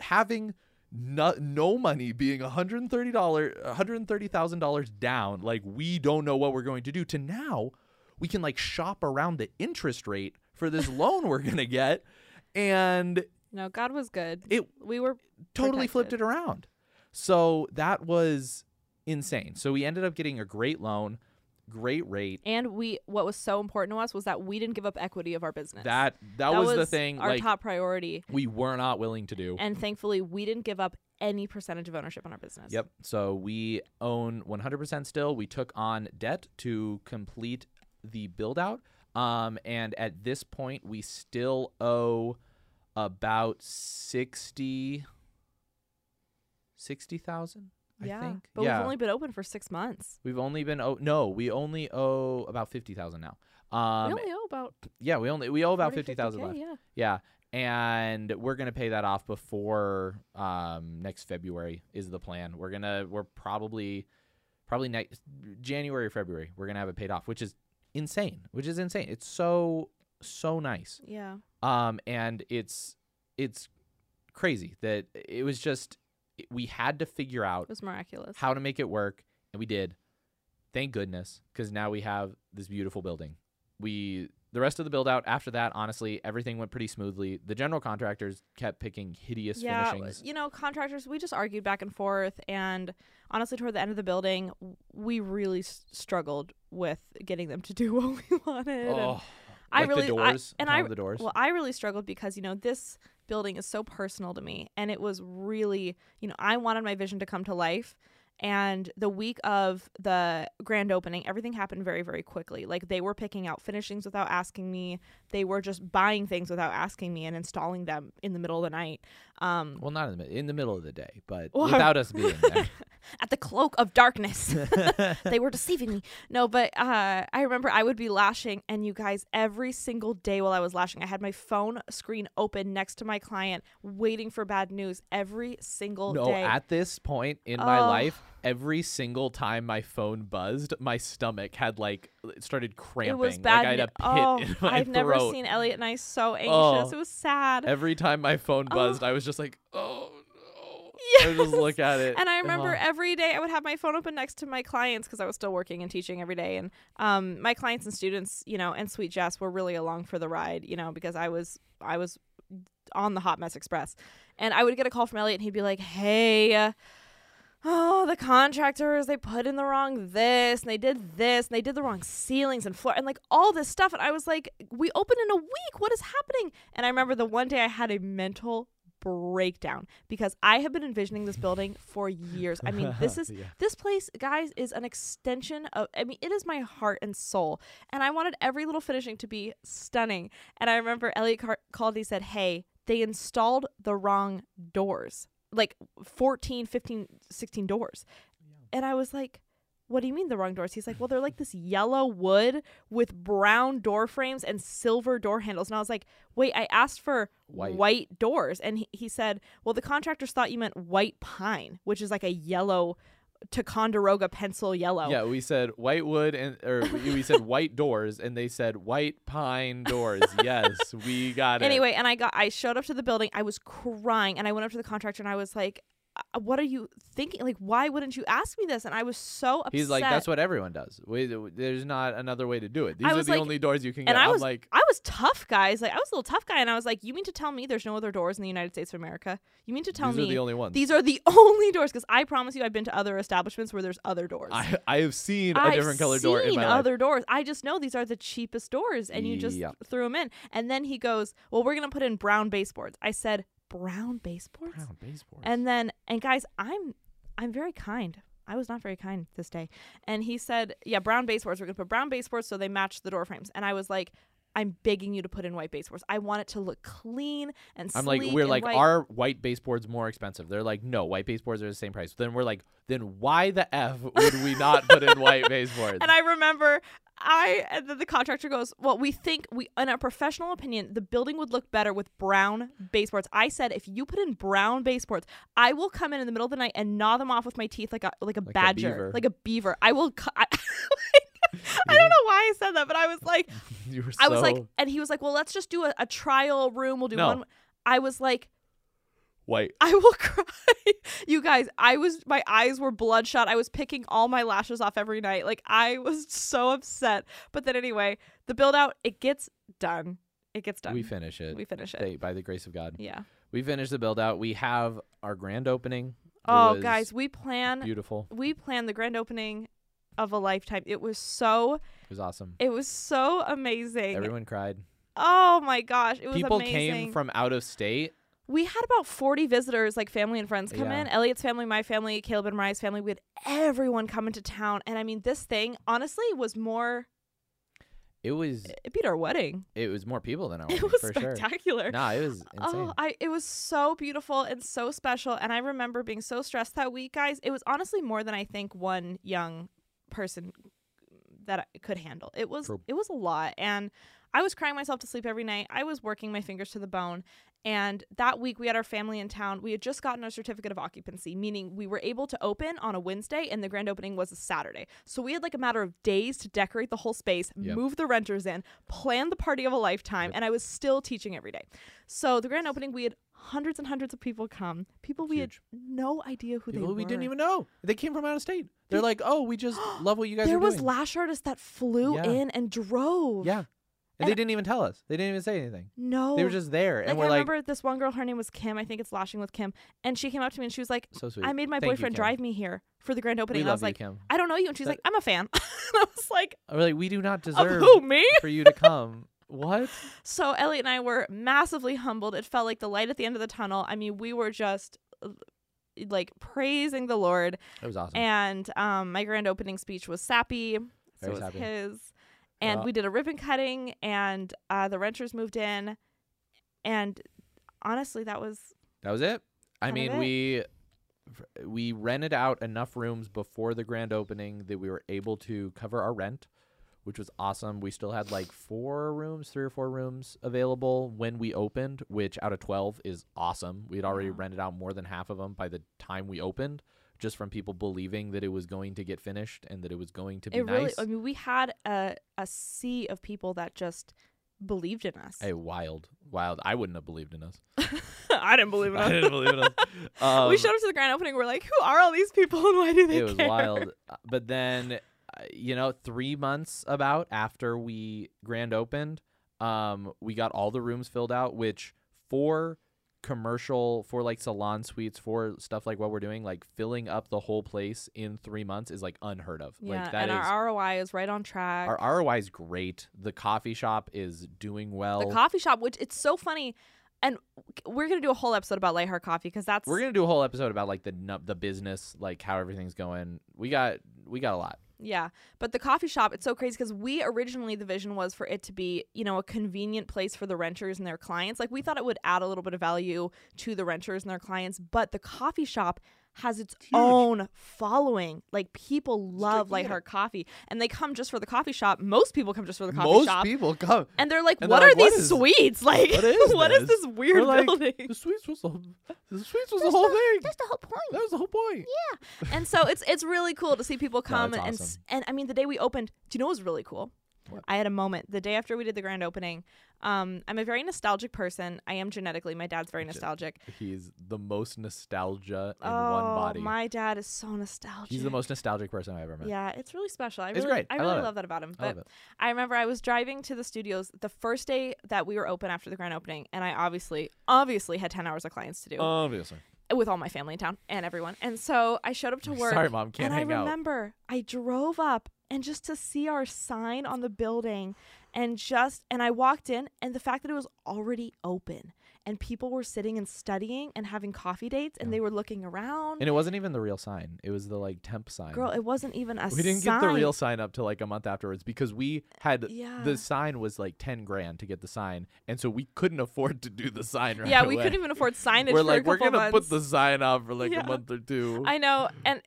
Speaker 2: having no, no money being $130 $130,000 down like we don't know what we're going to do to now we can like shop around the interest rate for this (laughs) loan we're going to get and
Speaker 1: no, God was good.
Speaker 2: it
Speaker 1: we were
Speaker 2: totally flipped it around. So that was insane. So we ended up getting a great loan, great rate.
Speaker 1: and we what was so important to us was that we didn't give up equity of our business.
Speaker 2: That that, was, the thing
Speaker 1: Our
Speaker 2: like
Speaker 1: top priority.
Speaker 2: we were not willing to do.
Speaker 1: And thankfully we didn't give up any percentage of ownership on our business.
Speaker 2: Yep. So we own 100% still. We took on debt to complete the build out. Um, and at this point, we still owe about 60 60,000, I
Speaker 1: Yeah.
Speaker 2: think.
Speaker 1: But
Speaker 2: yeah.
Speaker 1: we've only been open for six months.
Speaker 2: We've only been oh no, we only owe about fifty thousand now. Um,
Speaker 1: we only owe about
Speaker 2: yeah, we only we owe about fifty thousand left.
Speaker 1: Yeah.
Speaker 2: Yeah, and we're gonna pay that off before um next February is the plan. We're gonna we're probably probably next January or February we're gonna have it paid off, which is insane. Which is insane. It's so so nice.
Speaker 1: Yeah.
Speaker 2: Um, and it's it's crazy that it was just we had to figure out
Speaker 1: It was miraculous.
Speaker 2: how to make it work, and we did. Thank goodness, because now we have this beautiful building. We the rest of the build out after that, honestly, everything went pretty smoothly. The general contractors kept picking hideous
Speaker 1: yeah,
Speaker 2: finishings.
Speaker 1: you know, contractors, we just argued back and forth. And honestly, toward the end of the building, we really s- struggled with getting them to (laughs) do what we wanted. and
Speaker 2: Oh,
Speaker 1: I
Speaker 2: like
Speaker 1: really,
Speaker 2: the
Speaker 1: I-
Speaker 2: doors,
Speaker 1: and I,
Speaker 2: the doors.
Speaker 1: well, I really struggled because, you know, this building is so personal to me. And it was really, you know, I wanted my vision to come to life. And the week of the grand opening, everything happened very, very quickly. Like they were picking out finishings without asking me. They were just buying things without asking me and installing them in the middle of the night. Um,
Speaker 2: well, not in the, in the middle of the day, but (laughs)
Speaker 1: Well,
Speaker 2: without us being there. (laughs)
Speaker 1: at the cloak of darkness. (laughs) they were deceiving me. No, but uh, I remember I would be lashing, and you guys, every single day while I was lashing, I had my phone screen open next to my client, waiting for bad news every single
Speaker 2: no,
Speaker 1: day.
Speaker 2: No, at this point in my life, every single time my phone buzzed, my stomach had like it started cramping.
Speaker 1: it was bad.
Speaker 2: Like I had a pit
Speaker 1: oh, (laughs)
Speaker 2: in my
Speaker 1: I've never seen Elliot and I so anxious.
Speaker 2: Oh.
Speaker 1: It was sad.
Speaker 2: Every time my phone
Speaker 1: Oh.
Speaker 2: buzzed, I was just like, oh no. I would just look at it.
Speaker 1: and I remember
Speaker 2: Oh.
Speaker 1: every day I would have my phone open next to my clients because I was still working and teaching every day. And um, my clients and students, you know, and Sweet Jess were really along for the ride, you know, because I was I was on the Hot Mess Express, and I would get a call from Elliot, and he'd be like, "Hey." Oh, the contractors, they put in the wrong this and they did this and they did the wrong ceilings and floor and like all this stuff. And I was like, we open in a week. What is happening? And I remember the one day I had a mental breakdown because I have been envisioning this building for years. I mean, this (laughs) is
Speaker 2: Yeah.
Speaker 1: this place, guys, is an extension of I mean, it is my heart and soul. And I wanted every little finishing to be stunning. And I remember Elliot Car- called he said, "Hey, they installed the wrong doors. Like 14, 15, 16 doors." And I was like, what do you mean the wrong doors? He's like, well, they're like this yellow wood with brown door frames and silver door handles. And I was like, wait, I asked for
Speaker 2: White.
Speaker 1: white, doors. And he, he said, well, the contractors thought you meant white pine, which is like a yellow Ticonderoga pencil yellow.
Speaker 2: Yeah, we said white wood and or we said (laughs) white doors and they said white pine doors. yes, we got it.
Speaker 1: Anyway, and I got I showed up to the building. I was crying and I went up to the contractor and I was like, Uh, what are you thinking? Like, why wouldn't you ask me this? And I was so upset.
Speaker 2: He's like, that's what everyone does. We, there's not another way to do it. These are the
Speaker 1: like-
Speaker 2: only doors you can get.
Speaker 1: and I
Speaker 2: I'm
Speaker 1: was
Speaker 2: like,
Speaker 1: I was tough, guys. Like I was a little tough guy, and I was like, "You mean to tell me there's no other doors in the United States of America? You mean to tell me.
Speaker 2: these are the only ones.
Speaker 1: these are the (laughs) only doors?" Because I promise you, I've been to other establishments where there's other doors.
Speaker 2: I, I have seen a
Speaker 1: I've
Speaker 2: different color door in my life.
Speaker 1: other doors. I just know these are the cheapest doors, and you just
Speaker 2: Yep.
Speaker 1: threw them in. And then he goes, "Well, we're gonna put in brown baseboards." I said, "Brown baseboards?"
Speaker 2: Brown baseboards.
Speaker 1: And then, and guys, I'm I'm very kind. I was not very kind this day. And he said, "Yeah, brown baseboards. We're gonna put brown baseboards so they match the door frames." And I was like. I'm begging you to put in white baseboards. I want it to look clean and
Speaker 2: I'm like, we're like,
Speaker 1: white.
Speaker 2: are white baseboards more expensive? They're like, no, white baseboards are the same price. Then we're like, then why the f would we not put in white (laughs) baseboards?
Speaker 1: And I remember I and then the contractor goes, "Well, we think we in our professional opinion, the building would look better with brown baseboards." I said, "If you put in brown baseboards, I will come in in the middle of the night and gnaw them off with my teeth like a like a
Speaker 2: Like
Speaker 1: badger,
Speaker 2: beaver.
Speaker 1: like a beaver. I will cu- (laughs) I, (laughs) I don't know why I said that, but I was like (laughs)
Speaker 2: were
Speaker 1: I was like and he was like, "Well, let's just do a, a trial room. We'll do
Speaker 2: No.
Speaker 1: one." I was like,
Speaker 2: white. (laughs)
Speaker 1: I will cry. (laughs) you guys, I was my eyes were bloodshot. I was picking all my lashes off every night. Like I (laughs) was so upset. But then anyway, the build out it gets done. It gets done.
Speaker 2: We finish it.
Speaker 1: We finish it.
Speaker 2: They- by the grace of God.
Speaker 1: yeah.
Speaker 2: We finish the build out. We have our grand opening.
Speaker 1: Oh, guys, we plan
Speaker 2: beautiful.
Speaker 1: we plan the grand opening of a lifetime. It was so
Speaker 2: It was awesome.
Speaker 1: it was so amazing.
Speaker 2: Everyone cried.
Speaker 1: oh my gosh, it was
Speaker 2: People
Speaker 1: amazing.
Speaker 2: came from out of state.
Speaker 1: We had about 40 visitors, like family and friends, come
Speaker 2: Yeah.
Speaker 1: in. Elliot's family, my family, Caleb and Mariah's family. We had everyone come into town. And I mean, this thing, honestly, was more,
Speaker 2: It was
Speaker 1: it beat our wedding.
Speaker 2: it was more people than I (laughs)
Speaker 1: It was
Speaker 2: for sure.
Speaker 1: spectacular.
Speaker 2: No, it was oh, insane.
Speaker 1: Oh, I it was so beautiful and so special. And I remember being so stressed that week, guys. It was honestly more than I think one young person that I could handle. It was
Speaker 2: True.
Speaker 1: it was a lot. And I was crying myself to sleep every night. I was working my fingers to the bone. And that week we had our family in town. We had just gotten our certificate of occupancy, meaning we were able to open on a Wednesday and the grand opening was a Saturday. So we had like a matter of days to decorate the whole space,
Speaker 2: Yep.
Speaker 1: move the renters in, plan the party of a lifetime,
Speaker 2: Yep.
Speaker 1: and I was still teaching every day. So the grand opening, we had hundreds and hundreds of people come. People we
Speaker 2: Huge.
Speaker 1: had no idea who
Speaker 2: People
Speaker 1: they were.
Speaker 2: we didn't even know. They came from out of state. They're
Speaker 1: They-
Speaker 2: like, oh, we just (gasps) love what you guys
Speaker 1: doing."
Speaker 2: there
Speaker 1: was
Speaker 2: doing.
Speaker 1: lash artists that flew
Speaker 2: Yeah.
Speaker 1: in and drove.
Speaker 2: yeah, and, they didn't even tell us. They didn't even say anything.
Speaker 1: No.
Speaker 2: They were just there,
Speaker 1: like
Speaker 2: and we're
Speaker 1: I
Speaker 2: like,
Speaker 1: remember this one girl, her name was Kim. I think it's lashing with Kim. And she came up to me and she was like,
Speaker 2: so sweet.
Speaker 1: I made my
Speaker 2: Thank
Speaker 1: boyfriend
Speaker 2: Kim.
Speaker 1: drive me here for the grand opening.
Speaker 2: We
Speaker 1: and I was
Speaker 2: you,
Speaker 1: like,
Speaker 2: Kim.
Speaker 1: I don't know you. And she's
Speaker 2: That-
Speaker 1: like, I'm a fan. (laughs) and I was like,
Speaker 2: We're like, we do not deserve
Speaker 1: who, me?
Speaker 2: for you to come. what? (laughs)
Speaker 1: So Elliot and I were massively humbled. It felt like the light at the end of the tunnel. I mean, we were just uh, like praising the Lord.
Speaker 2: It was awesome.
Speaker 1: And um, my grand opening speech was sappy. So
Speaker 2: Very
Speaker 1: was
Speaker 2: sappy.
Speaker 1: his. And
Speaker 2: Well-
Speaker 1: we did a ribbon cutting, and uh, the renters moved in. And honestly, that was
Speaker 2: that was it. I mean,
Speaker 1: it.
Speaker 2: we we rented out enough rooms before the grand opening that we were able to cover our rent, which was awesome. We still had like four rooms, three or four rooms available when we opened, which out of 12 is awesome. We had already
Speaker 1: Yeah.
Speaker 2: rented out more than half of them by the time we opened, just from people believing that it was going to get finished and that it was going to be
Speaker 1: it
Speaker 2: nice.
Speaker 1: I mean, we had a a sea of people that just believed in us.
Speaker 2: Hey, wild, wild. I wouldn't have believed in us. (laughs)
Speaker 1: I didn't believe in
Speaker 2: I
Speaker 1: us.
Speaker 2: didn't believe in us. (laughs) Um,
Speaker 1: we showed up to the grand opening. We're like, who are all these people and why do they
Speaker 2: it was
Speaker 1: care?
Speaker 2: wild. (laughs) Uh, But then, uh, you know, three months about after we grand opened, um, we got all the rooms filled out, which for commercial, for like salon suites, for stuff like what we're doing, like filling up the whole place in three months is like unheard of.
Speaker 1: Yeah,
Speaker 2: like that
Speaker 1: and
Speaker 2: is
Speaker 1: our ROI is right on track.
Speaker 2: our ROI is great. The coffee shop is doing well.
Speaker 1: the coffee shop, which it's so funny, and we're gonna do a whole episode about Lightheart Coffee because that's
Speaker 2: we're gonna do a whole episode about like the the business, like how everything's going. We got we got a lot.
Speaker 1: Yeah, but the coffee shop, it's so crazy because we originally the vision was for it to be, you know, a convenient place for the renters and their clients. Like we thought it would add a little bit of value to the renters and their clients, but the coffee shop has its
Speaker 2: Huge.
Speaker 1: own following. Like people love
Speaker 2: like.
Speaker 1: Lightheart Coffee, and they come just for the coffee shop. Most people come just for the coffee
Speaker 2: Most
Speaker 1: shop,
Speaker 2: people come.
Speaker 1: and they're like,
Speaker 2: and
Speaker 1: "What
Speaker 2: they're
Speaker 1: are
Speaker 2: like, "What
Speaker 1: these
Speaker 2: is-
Speaker 1: suites? (laughs) Like,
Speaker 2: what is
Speaker 1: what is
Speaker 2: this?"
Speaker 1: weird
Speaker 2: like,
Speaker 1: building?"
Speaker 2: The suites was the, the suites was the whole thing.
Speaker 1: That's the whole point.
Speaker 2: That was the whole point.
Speaker 1: Yeah, and so it's it's really cool to see people (laughs) come
Speaker 2: it's
Speaker 1: and
Speaker 2: awesome.
Speaker 1: s- and I mean the day we opened, do you know what was really cool? I had a moment the day after we did the grand opening. Um, I'm a very nostalgic person. I am genetically. My dad's very nostalgic.
Speaker 2: He's the most nostalgia in
Speaker 1: oh,
Speaker 2: one body.
Speaker 1: my dad is so nostalgic.
Speaker 2: He's the most nostalgic person I've ever met.
Speaker 1: Yeah, it's really special. I
Speaker 2: It's
Speaker 1: really,
Speaker 2: great.
Speaker 1: I
Speaker 2: I
Speaker 1: really
Speaker 2: love
Speaker 1: love that about him.
Speaker 2: I
Speaker 1: But
Speaker 2: it.
Speaker 1: I remember I was driving to the studios the first day that we were open after the grand opening, and I obviously, obviously had ten hours of clients to do
Speaker 2: Obviously.
Speaker 1: With all my family in town and everyone. And so I showed up to work.
Speaker 2: Sorry, mom, can't
Speaker 1: and
Speaker 2: hang
Speaker 1: I
Speaker 2: out.
Speaker 1: remember I drove up and just to see our sign on the building and just and I walked in and the fact that it was already open and people were sitting and studying and having coffee dates and
Speaker 2: Yeah.
Speaker 1: they were looking around.
Speaker 2: And it wasn't even the real sign. It was the like temp sign.
Speaker 1: Girl, it wasn't even a (laughs)
Speaker 2: we didn't
Speaker 1: sign.
Speaker 2: get the real sign up till like a month afterwards because we had
Speaker 1: Yeah.
Speaker 2: the sign was like 10 grand to get the sign and so we couldn't afford to do the sign right
Speaker 1: yeah, we
Speaker 2: away.
Speaker 1: couldn't even afford (laughs) signage
Speaker 2: we're like we're gonna
Speaker 1: months.
Speaker 2: put the sign up for like
Speaker 1: Yeah.
Speaker 2: a month or two
Speaker 1: I know, (laughs) and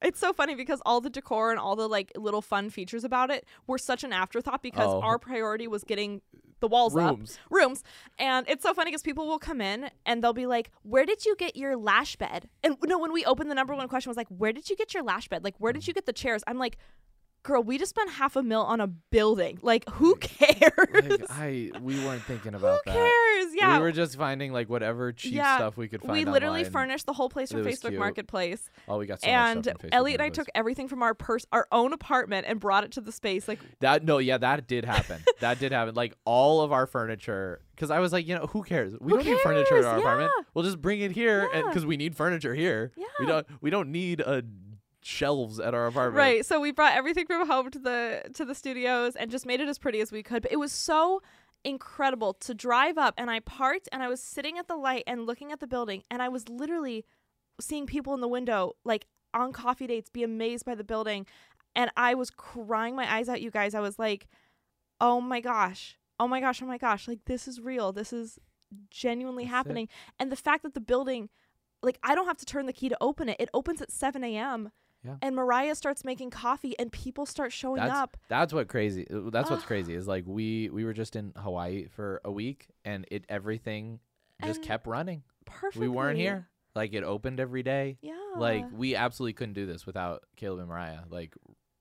Speaker 1: it's so funny because all the decor and all the like little fun features about it were such an afterthought because
Speaker 2: Oh.
Speaker 1: our priority was getting the walls up,
Speaker 2: rooms
Speaker 1: rooms, and it's so funny because people will come in and they'll be like, "Where did you get your lash bed?" And no, when we opened, the number one question was like, "Where did you get your lash bed? Like, where did mm. you get the chairs?" I'm like. Girl, we just spent half a mil on a building. Like, who cares?
Speaker 2: like, I we weren't thinking (laughs)
Speaker 1: who
Speaker 2: about that
Speaker 1: cares? Yeah,
Speaker 2: we were just finding like whatever cheap
Speaker 1: Yeah,
Speaker 2: stuff we could find
Speaker 1: we literally
Speaker 2: online.
Speaker 1: furnished the whole place
Speaker 2: was
Speaker 1: Facebook
Speaker 2: cute.
Speaker 1: Marketplace.
Speaker 2: oh we got so
Speaker 1: and
Speaker 2: much stuff Facebook
Speaker 1: Elliot and I took everything from our purse, our own apartment, and brought it to the space. Like,
Speaker 2: That no, yeah, that did happen. (laughs) that did happen. Like all of our furniture, because I was like, you know, who cares? We
Speaker 1: Who
Speaker 2: don't need furniture in
Speaker 1: cares?
Speaker 2: our apartment. We'll just bring it here, and
Speaker 1: Yeah.
Speaker 2: because we need furniture here.
Speaker 1: Yeah.
Speaker 2: We don't. We don't need uh, shelves at our apartment.
Speaker 1: right. So we brought everything from home to the to the studios and just made it as pretty as we could. But it was so incredible to drive up, and I parked, and I was sitting at the light and looking at the building, and I was literally seeing people in the window, like on coffee dates, be amazed by the building, and I was crying my eyes out. You guys, I was like, oh my gosh. Oh my gosh, oh my gosh, like this is real. This is genuinely
Speaker 2: That's it.
Speaker 1: happening. And the fact that the building, like, I don't have to turn the key to open it. It opens at 7 a.m.
Speaker 2: Yeah.
Speaker 1: And Mariah starts making coffee and people start showing
Speaker 2: That's
Speaker 1: up.
Speaker 2: that's what crazy. uh, That's what's crazy is like we we were just in Hawaii for a week, and it everything just
Speaker 1: And
Speaker 2: kept running.
Speaker 1: Perfect.
Speaker 2: We weren't here. Like it opened every day.
Speaker 1: Yeah.
Speaker 2: Like we absolutely couldn't do this without Caleb and Mariah. Like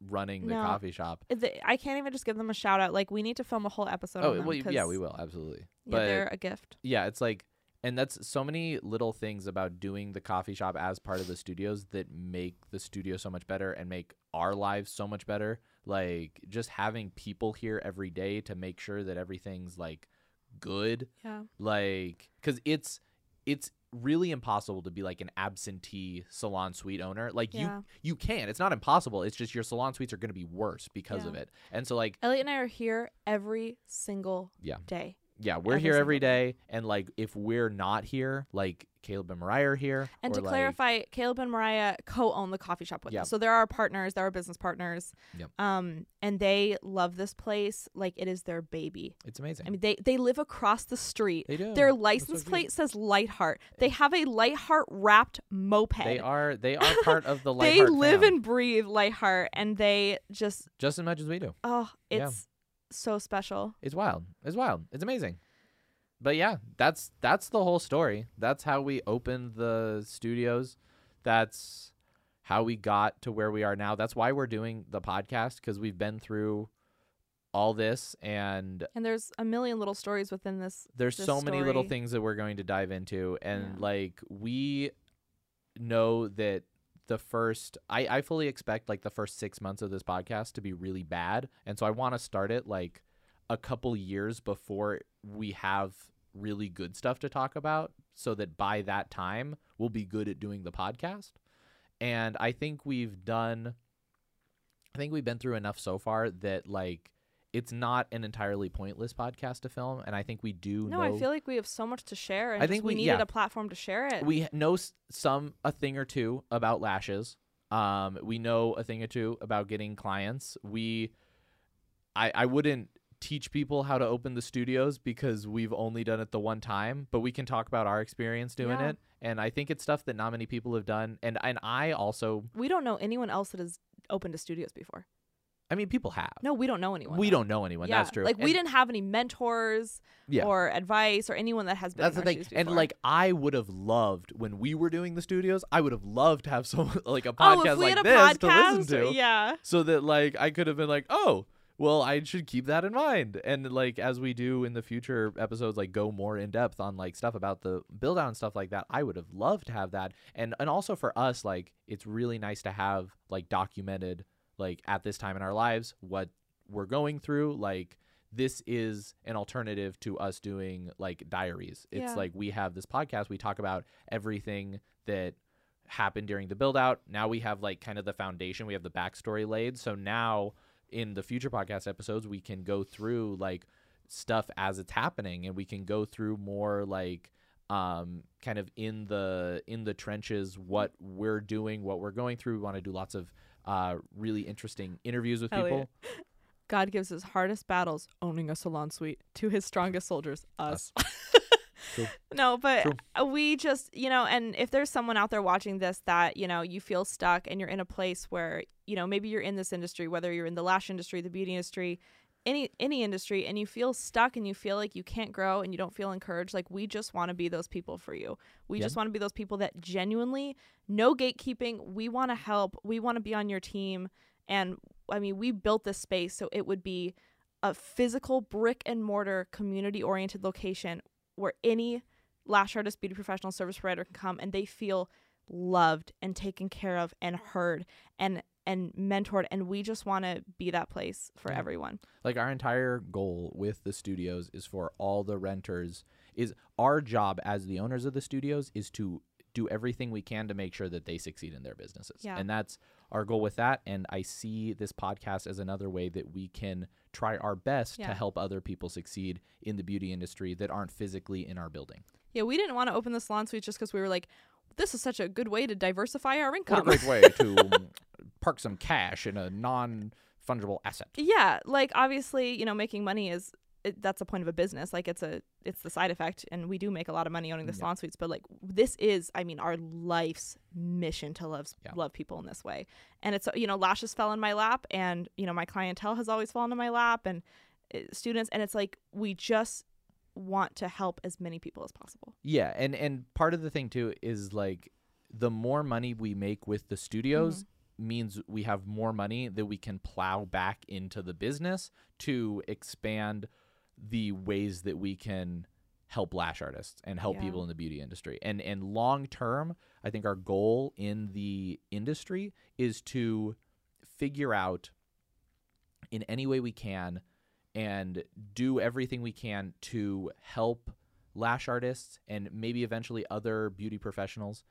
Speaker 2: running the
Speaker 1: No.
Speaker 2: coffee shop.
Speaker 1: The- I can't even just give them a shout out. Like, we need to film a whole episode.
Speaker 2: Oh
Speaker 1: on them
Speaker 2: well, yeah, we will absolutely.
Speaker 1: Yeah,
Speaker 2: but
Speaker 1: they're a gift.
Speaker 2: yeah, it's like, and that's so many little things about doing the coffee shop as part of the studios that make the studio so much better and make our lives so much better. Like just having people here every day to make sure that everything's like good.
Speaker 1: Yeah.
Speaker 2: Like, cause it's it's really impossible to be like an absentee salon suite owner. Like
Speaker 1: Yeah.
Speaker 2: you you can. It's not impossible. It's just your salon suites are going to be worse because of it. And so like
Speaker 1: Elliot and I are here every single
Speaker 2: Yeah.
Speaker 1: day.
Speaker 2: Yeah, we're
Speaker 1: every
Speaker 2: here every
Speaker 1: day,
Speaker 2: and like if we're not here, like Caleb and Mariah are here.
Speaker 1: And to
Speaker 2: like-
Speaker 1: clarify, Caleb and Mariah co-own the coffee shop with
Speaker 2: Yep.
Speaker 1: us. So they're our partners, they're our business partners.
Speaker 2: Yep.
Speaker 1: Um, and they love this place like it is their baby.
Speaker 2: it's amazing.
Speaker 1: I mean, they they live across the street.
Speaker 2: they do.
Speaker 1: Their license plate says Lightheart. They have a Lightheart wrapped moped.
Speaker 2: They are they are (laughs) part of the Lightheart.
Speaker 1: they live
Speaker 2: fam,
Speaker 1: and breathe Lightheart, and they just
Speaker 2: just as much as we do.
Speaker 1: oh,
Speaker 2: Yeah.
Speaker 1: So special.
Speaker 2: It's wild. It's wild. It's amazing. But yeah, that's that's the whole story. That's how we opened the studios. That's how we got to where we are now. That's why we're doing the podcast because we've been through all this and
Speaker 1: And there's a million little stories within this.
Speaker 2: there's
Speaker 1: this
Speaker 2: so many little things that we're going to dive into and
Speaker 1: Yeah.
Speaker 2: like we know that the first I, I fully expect like the first six months of this podcast to be really bad and so i want to start it like a couple years before we have really good stuff to talk about so that by that time we'll be good at doing the podcast. And i think we've done i think we've been through enough so far that like it's not an entirely pointless podcast to film and i think we do
Speaker 1: No,
Speaker 2: know
Speaker 1: I feel like we have so much to share, and
Speaker 2: I think
Speaker 1: we,
Speaker 2: we-
Speaker 1: needed
Speaker 2: yeah.
Speaker 1: a platform to share it.
Speaker 2: we know some a thing or two about lashes um we know a thing or two about getting clients we i i wouldn't teach people how to open the studios because we've only done it the one time but we can talk about our experience doing
Speaker 1: Yeah.
Speaker 2: it and i think it's stuff that not many people have done and and i also
Speaker 1: we don't know anyone else that has opened a studios before.
Speaker 2: I mean people have
Speaker 1: No, we don't know anyone.
Speaker 2: we
Speaker 1: though.
Speaker 2: don't know anyone
Speaker 1: yeah.
Speaker 2: that's true
Speaker 1: Like we didn't have any mentors
Speaker 2: yeah
Speaker 1: or advice or anyone that has been.
Speaker 2: that's the thing and like i would have loved when we were doing the studios i would have loved to have some (laughs) like a
Speaker 1: oh,
Speaker 2: podcast
Speaker 1: we
Speaker 2: like this
Speaker 1: podcast,
Speaker 2: to listen to
Speaker 1: yeah.
Speaker 2: so that like I could have been like, oh, well, I should keep that in mind. And like as we do in the future episodes, like go more in depth on like stuff about the build out and stuff like that. I would have loved to have that. And and also for us, like it's really nice to have like documented like at this time in our lives what we're going through. Like this is an alternative to us doing like diaries. It's
Speaker 1: Yeah.
Speaker 2: like we have this podcast, we talk about everything that happened during the build out. Now we have like kind of the foundation, we have the backstory laid. So now in the future podcast episodes, we can go through like stuff as it's happening and we can go through more like um kind of in the in the trenches what we're doing what we're going through we want to do lots of uh really interesting interviews with
Speaker 1: Hell yeah.
Speaker 2: people (laughs)
Speaker 1: God gives his hardest battles owning a salon suite to his strongest soldiers, us.
Speaker 2: True. (laughs)
Speaker 1: no, but
Speaker 2: True.
Speaker 1: uh, we just, you know, and if there's someone out there watching this that, you know, you feel stuck and you're in a place where, you know, maybe you're in this industry, whether you're in the lash industry, the beauty industry, any any industry and you feel stuck and you feel like you can't grow and you don't feel encouraged like we just want to be those people for you we
Speaker 2: Yeah.
Speaker 1: just want to be those people that genuinely no gatekeeping we want to help we want to be on your team and i mean we built this space so it would be a physical brick and mortar community oriented location where any lash artist beauty professional service provider can come and they feel loved and taken care of and heard and and mentored and we just want to be that place for
Speaker 2: Yeah.
Speaker 1: everyone
Speaker 2: like our entire goal with the studios is for all the renters is our job as the owners of the studios is to do everything we can to make sure that they succeed in their businesses
Speaker 1: Yeah.
Speaker 2: and that's our goal with that and i see this podcast as another way that we can try our best
Speaker 1: Yeah.
Speaker 2: to help other people succeed in the beauty industry that aren't physically in our building
Speaker 1: Yeah, we didn't want to open the salon suite just because we were like, this is such a good way to diversify our
Speaker 2: what a
Speaker 1: income.
Speaker 2: great way to (laughs) park some cash in a non fungible asset
Speaker 1: yeah, like obviously, you know, making money is it, that's a point of a business. Like it's a it's the side effect, and we do make a lot of money owning the
Speaker 2: Yeah.
Speaker 1: salon suites. But like this is, I mean, our life's mission to love
Speaker 2: Yeah.
Speaker 1: love people in this way. And it's you know, lashes fell in my lap, and you know, my clientele has always fallen in my lap, and uh, students, and it's like we just want to help as many people as possible.
Speaker 2: Yeah, and and part of the thing too is like the more money we make with the studios means we have more money that we can plow back into the business to expand the ways that we can help lash artists and help
Speaker 1: Yeah.
Speaker 2: people in the beauty industry. And and long term, I think our goal in the industry is to figure out in any way we can and do everything we can to help lash artists and maybe eventually other beauty professionals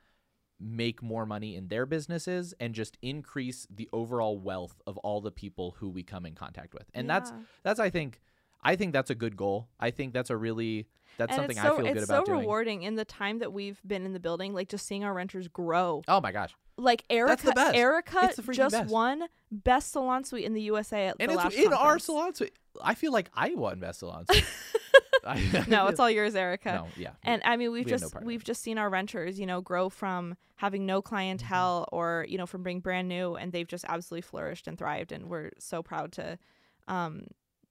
Speaker 2: make more money in their businesses and just increase the overall wealth of all the people who we come in contact with. And that's
Speaker 1: Yeah.
Speaker 2: that's I think I think that's a good goal. I think that's a really that's
Speaker 1: and
Speaker 2: something
Speaker 1: so,
Speaker 2: I feel
Speaker 1: it's
Speaker 2: good
Speaker 1: so
Speaker 2: about doing.
Speaker 1: rewarding in the time that we've been in the building, like just seeing our renters grow.
Speaker 2: Oh my gosh.
Speaker 1: Like Erica. Erica just
Speaker 2: best.
Speaker 1: won best salon suite in the USA at
Speaker 2: And
Speaker 1: the
Speaker 2: it's
Speaker 1: last
Speaker 2: in our salon suite. I feel like I won best salon suite. (laughs) I-
Speaker 1: No, (laughs) it's all yours, Erica.
Speaker 2: No, yeah.
Speaker 1: And I mean, we've
Speaker 2: we had no
Speaker 1: just we've just seen our renters, you know, grow from having no clientele
Speaker 2: Mm-hmm.
Speaker 1: or you know from being brand new, and they've just absolutely flourished and thrived, and we're so proud to, um,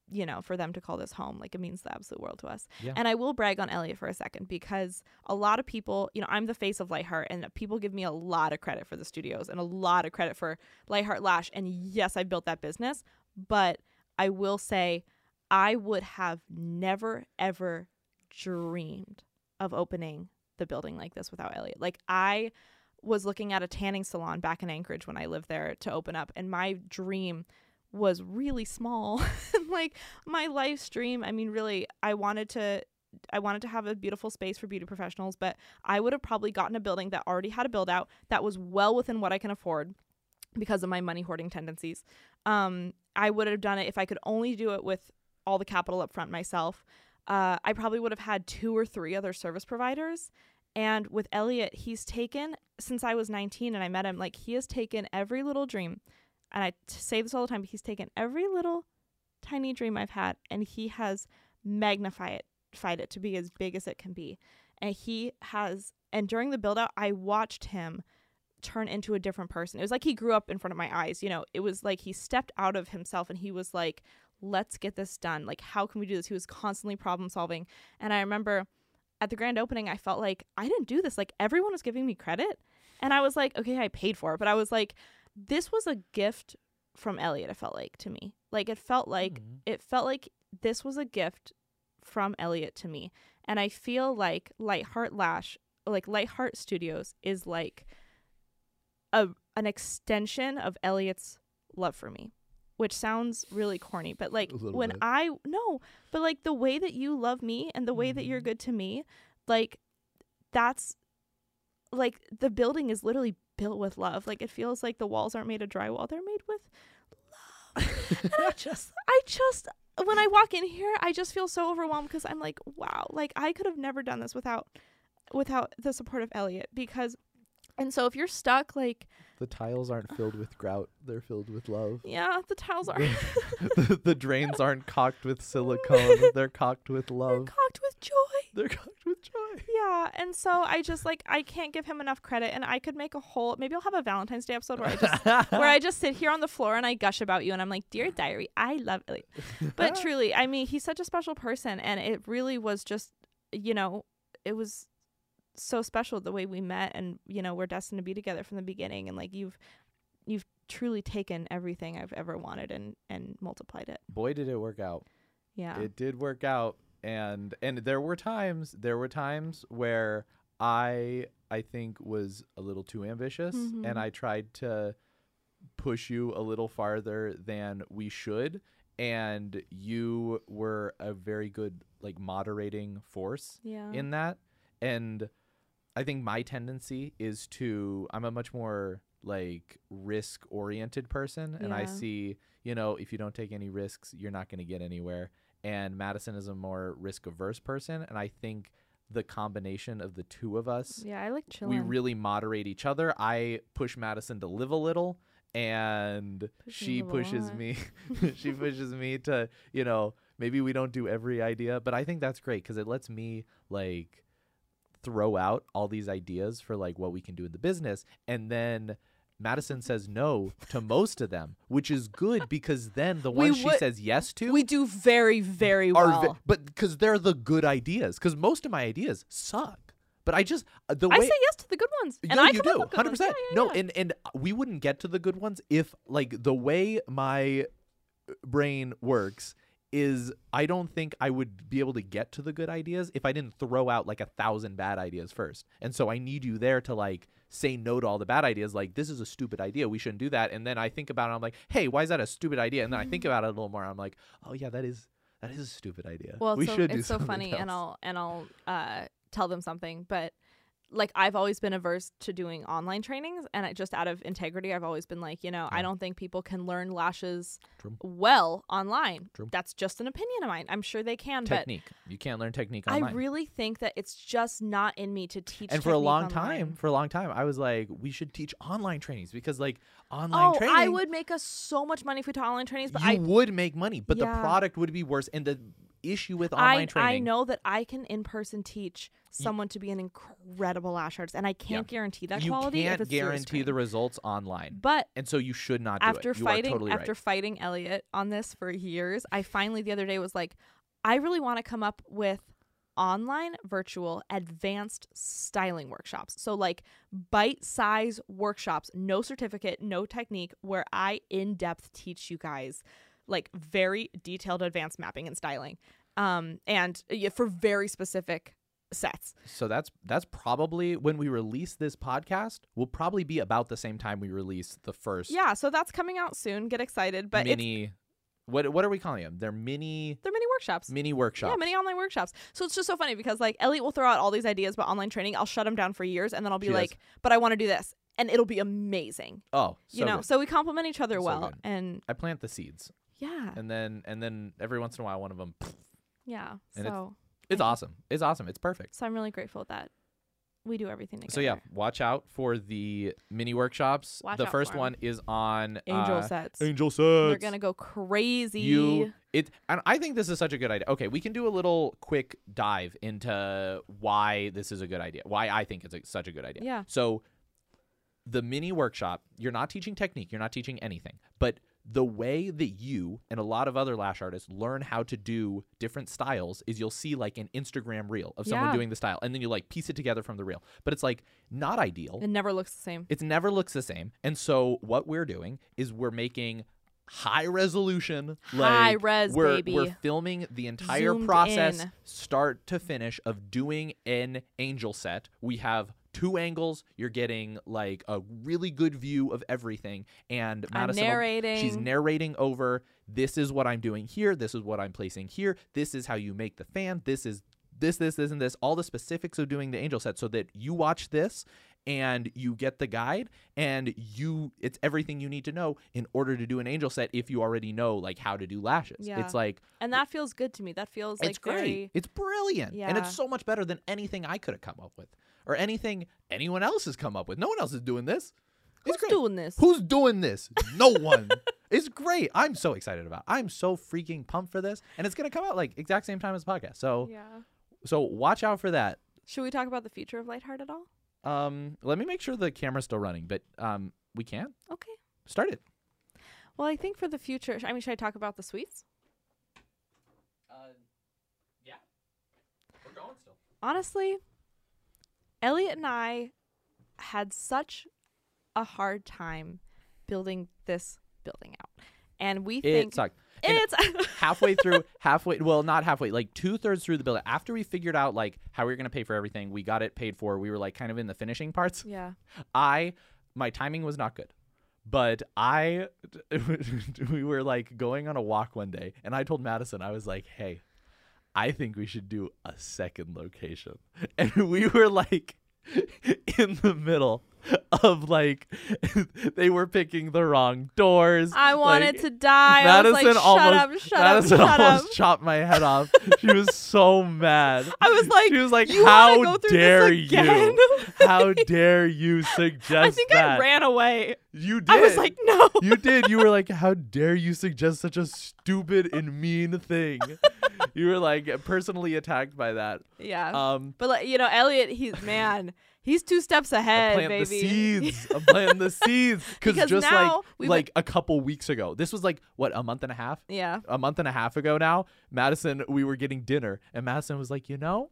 Speaker 1: you know, for them to call this home. Like it means the absolute world to us.
Speaker 2: Yeah.
Speaker 1: And I will brag on Elliot for a second because a lot of people, you know, I'm the face of Lightheart, and people give me a lot of credit for the studios and a lot of credit for Lightheart Lash. And yes, I built that business, but I will say I would have never ever dreamed of opening the building like this without Elliot. Like I was looking at a tanning salon back in Anchorage when I lived there to open up and my dream was really small. (laughs) like my life dream, I mean really I wanted to I wanted to have a beautiful space for beauty professionals, but I would have probably gotten a building that already had a build out that was well within what I can afford because of my money hoarding tendencies. Um, I would have done it if I could only do it with all the capital up front myself. Uh, I probably would have had two or three other service providers. And with Elliot, he's taken, since I was 19 and I met him, like he has taken every little dream. And I say this all the time, he's taken every little tiny dream I've had and he has magnified it to be as big as it can be. And he has, and during the build out, I watched him turn into a different person. It was like he grew up in front of my eyes. You know, it was like he stepped out of himself and he was like, let's get this done. Like, how can we do this? He was constantly problem solving. And I remember at the grand opening, I felt like I didn't do this. Like, everyone was giving me credit. And I was like, okay, I paid for it. But I was like, this was a gift from Elliot. It felt like to me, like it felt like
Speaker 2: Mhm.
Speaker 1: it felt like this was a gift from Elliot to me, and I feel like Lightheart Lash, like Lightheart Studios, is like a an extension of Elliot's love for me, which sounds really corny, but like when
Speaker 3: bit.
Speaker 1: I no, but like the way that you love me and the way that you're
Speaker 3: Mhm.
Speaker 1: good to me, like that's like the building is literally built with love. Like it feels like the walls aren't made of drywall; they're made with love. and I (laughs) just, I just, when I walk in here, I just feel so overwhelmed because I'm like, wow, like I could have never done this without, without the support of Elliot. Because, and so if you're stuck, like,
Speaker 3: The tiles aren't filled with grout; they're filled with love.
Speaker 1: yeah, the tiles are (laughs)
Speaker 3: the, the drains aren't caulked with silicone; (laughs) they're caulked with love.
Speaker 1: they're cocked with joy.
Speaker 3: They're caulked with joy.
Speaker 1: Yeah, and so I just like I can't give him enough credit, and I could make a whole. Maybe I'll have a Valentine's Day episode where I just where I (laughs) just sit here on the floor and I gush about you, and I'm like, dear diary, I love Elliot. But truly, I mean, he's such a special person, and it really was just, you know, it was so special the way we met, and you know, we're destined to be together from the beginning, and like you've, you've truly taken everything I've ever wanted and and multiplied it.
Speaker 2: Boy, did it work out.
Speaker 1: Yeah.
Speaker 2: It did work out, and and there were times there were times where I I think was a little too ambitious,
Speaker 1: Mhm.
Speaker 2: and I tried to push you a little farther than we should, and you were a very good like moderating force
Speaker 1: yeah.
Speaker 2: in that and i think my tendency is to i'm a much more like risk oriented person and i see you know if you don't take any risks you're not going to get anywhere. And madison is a more risk averse person and i think the combination of the two of us
Speaker 1: yeah, I like chilling.
Speaker 2: we really moderate each other. I push madison to live a little and she pushes me (laughs) (laughs) she pushes me to you know maybe we don't do every idea but i think that's great because it lets me like throw out all these ideas for like what we can do in the business and then madison says no to most of them which is good because then the ones she says yes to
Speaker 1: we do very very well.
Speaker 2: ve- but because they're the good ideas because most of my ideas suck but i just uh, the
Speaker 1: I
Speaker 2: way
Speaker 1: say yes to the good ones, and
Speaker 2: no,
Speaker 1: I
Speaker 2: you do, hundred percent.
Speaker 1: Yeah, yeah,
Speaker 2: No,
Speaker 1: yeah.
Speaker 2: and and we wouldn't get to the good ones if like the way my brain works is I don't think I would be able to get to the good ideas if I didn't throw out like a thousand bad ideas first. And so I need you there to like say no to all the bad ideas. Like this is a stupid idea. We shouldn't do that. And then I think about it. I'm like, hey, why is that a stupid idea? And then I think (laughs) about it a little more. I'm like, oh yeah, that is that is a stupid idea.
Speaker 1: Well,
Speaker 2: we
Speaker 1: it's so,
Speaker 2: should do
Speaker 1: it's so funny, and. I'll and I'll uh, tell them something, but like I've always been averse to doing online trainings, and I, just out of integrity, I've always been like, you know, I don't think people can learn lashes
Speaker 2: True.
Speaker 1: well online.
Speaker 2: True.
Speaker 1: That's just an opinion of mine. I'm sure they can, but
Speaker 2: technique. You can't learn technique
Speaker 1: I really think that it's just not in me to teach.
Speaker 2: and for a long
Speaker 1: online.
Speaker 2: time for a long time i was like we should teach online trainings because like online
Speaker 1: Oh,
Speaker 2: training
Speaker 1: I would make us so much money if we taught online trainings, but
Speaker 2: you
Speaker 1: I
Speaker 2: would make money but
Speaker 1: Yeah.
Speaker 2: the product would be worse and the issue with online
Speaker 1: I,
Speaker 2: training
Speaker 1: I know that I can in person teach someone to be an incredible lash artist, and I can't guarantee that
Speaker 2: you
Speaker 1: quality. if
Speaker 2: can't
Speaker 1: it's through a
Speaker 2: guarantee the results online
Speaker 1: But
Speaker 2: and so you should not do
Speaker 1: after
Speaker 2: you
Speaker 1: fighting,
Speaker 2: totally
Speaker 1: after
Speaker 2: right
Speaker 1: fighting Elliot on this for years, I finally the other day was like, I really want to come up with online virtual advanced styling workshops. So like bite size workshops, no certificate, no technique, where I in depth teach you guys like very detailed advanced mapping and styling. Um and yeah, for very specific sets.
Speaker 2: so that's that's probably when we release this podcast will probably be about the same time we release the first
Speaker 1: Yeah, so that's coming out soon. Get excited, but
Speaker 2: mini what what are we calling them they're mini
Speaker 1: they're mini workshops.
Speaker 2: mini workshops
Speaker 1: Yeah, many online workshops. So it's just so funny because like Elliot will throw out all these ideas about online training. I'll shut him down for years, and then I'll be
Speaker 2: She does.
Speaker 1: like, "But I want to do this," and it'll be amazing.
Speaker 2: oh so
Speaker 1: you know,
Speaker 2: good.
Speaker 1: so we complement each other
Speaker 2: So
Speaker 1: well,
Speaker 2: good.
Speaker 1: and
Speaker 2: i plant the seeds
Speaker 1: yeah,
Speaker 2: and then and then every once in a while one of them
Speaker 1: yeah.
Speaker 2: and it's-
Speaker 1: So
Speaker 2: It's
Speaker 1: I-
Speaker 2: awesome. It's awesome. It's perfect.
Speaker 1: so I'm really grateful that we do everything together.
Speaker 2: So yeah, watch out for the mini workshops.
Speaker 1: Watch
Speaker 2: the
Speaker 1: out
Speaker 2: first
Speaker 1: for 'em.
Speaker 2: one is on
Speaker 1: angel
Speaker 2: uh,
Speaker 1: sets.
Speaker 2: Angel sets.
Speaker 1: They're gonna go crazy.
Speaker 2: you it and I think this is such a good idea. Okay, we can do a little quick dive into why this is a good idea. Why I think it's a, such a good idea.
Speaker 1: Yeah.
Speaker 2: So the mini workshop, you're not teaching technique, you're not teaching anything, but the way that you and a lot of other lash artists learn how to do different styles is you'll see like an Instagram reel of someone
Speaker 1: Yeah.
Speaker 2: doing the style and then you like piece it together from the reel. But it's like not ideal.
Speaker 1: It never looks the same.
Speaker 2: It never looks the same. And so what we're doing is we're making high resolution.
Speaker 1: High
Speaker 2: like,
Speaker 1: res,
Speaker 2: we're,
Speaker 1: baby.
Speaker 2: We're filming the entire
Speaker 1: Zoomed
Speaker 2: process,
Speaker 1: in.
Speaker 2: start to finish, of doing an angel set. We have two angles. You're getting like a really good view of everything. And Madison,
Speaker 1: narrating.
Speaker 2: she's narrating over. This is what I'm doing here. This is what I'm placing here. This is how you make the fan. This is this, this, this, and this. All the specifics of doing the angel set, so that you watch this and you get the guide and you it's everything you need to know in order to do an angel set if you already know like how to do lashes
Speaker 1: Yeah.
Speaker 2: it's like
Speaker 1: and that feels good to me. That feels like
Speaker 2: it's great
Speaker 1: very
Speaker 2: it's brilliant
Speaker 1: yeah.
Speaker 2: and it's so much better than anything i could have come up with or anything anyone else has come up with no one else is doing this
Speaker 1: Who's
Speaker 2: it's great.
Speaker 1: doing this?
Speaker 2: who's doing this no (laughs) one it's great i'm so excited about it. i'm so freaking pumped for this and it's gonna come out like exact same time as the podcast so
Speaker 1: Yeah.
Speaker 2: so watch out for that
Speaker 1: Should we talk about the future of Lightheart at all?
Speaker 2: um let me make sure the camera's still running but um we can
Speaker 1: Okay.
Speaker 2: start it
Speaker 1: Well, I think for the future, I mean, should I talk about the suites?
Speaker 2: Uh, yeah. We're going still.
Speaker 1: Honestly, Elliot and I had such a hard time building this building out. And we think
Speaker 2: It sucked.
Speaker 1: It's (laughs)
Speaker 2: halfway through, halfway, well, not halfway, like two thirds through the building. after we figured out like how we were gonna pay for everything, we got it paid for. We were like kind of in the finishing parts.
Speaker 1: yeah.
Speaker 2: I, my timing was not good, but I, (laughs) we were like going on a walk one day, and I told Madison, I was like, hey, I think we should do a second location, (laughs) and we were like (laughs) in the middle of like (laughs) they were picking the wrong doors.
Speaker 1: I wanted
Speaker 2: like,
Speaker 1: to die. I was like, shut
Speaker 2: almost,
Speaker 1: up, shut
Speaker 2: Madison
Speaker 1: up, shut
Speaker 2: almost
Speaker 1: up.
Speaker 2: chopped my head off. she was so mad.
Speaker 1: I was like,
Speaker 2: she was like,
Speaker 1: "You
Speaker 2: "How
Speaker 1: go through this
Speaker 2: dare
Speaker 1: again?"
Speaker 2: you? How dare you suggest
Speaker 1: I think
Speaker 2: that?"
Speaker 1: I ran away.
Speaker 2: You did.
Speaker 1: I was like, no.
Speaker 2: you did. You were like, "How dare you suggest such a stupid and mean thing?" You were like personally attacked by that.
Speaker 1: yeah.
Speaker 2: Um,
Speaker 1: but like, you know, Elliot, he's man, he's two steps ahead,
Speaker 2: plant
Speaker 1: baby. (laughs)
Speaker 2: the seeds. I'm planting the seeds
Speaker 1: Because
Speaker 2: just like
Speaker 1: we
Speaker 2: like a couple weeks ago. This was like what a month and a half.
Speaker 1: yeah.
Speaker 2: a month and a half ago now, Madison, we were getting dinner, and Madison was like, you know,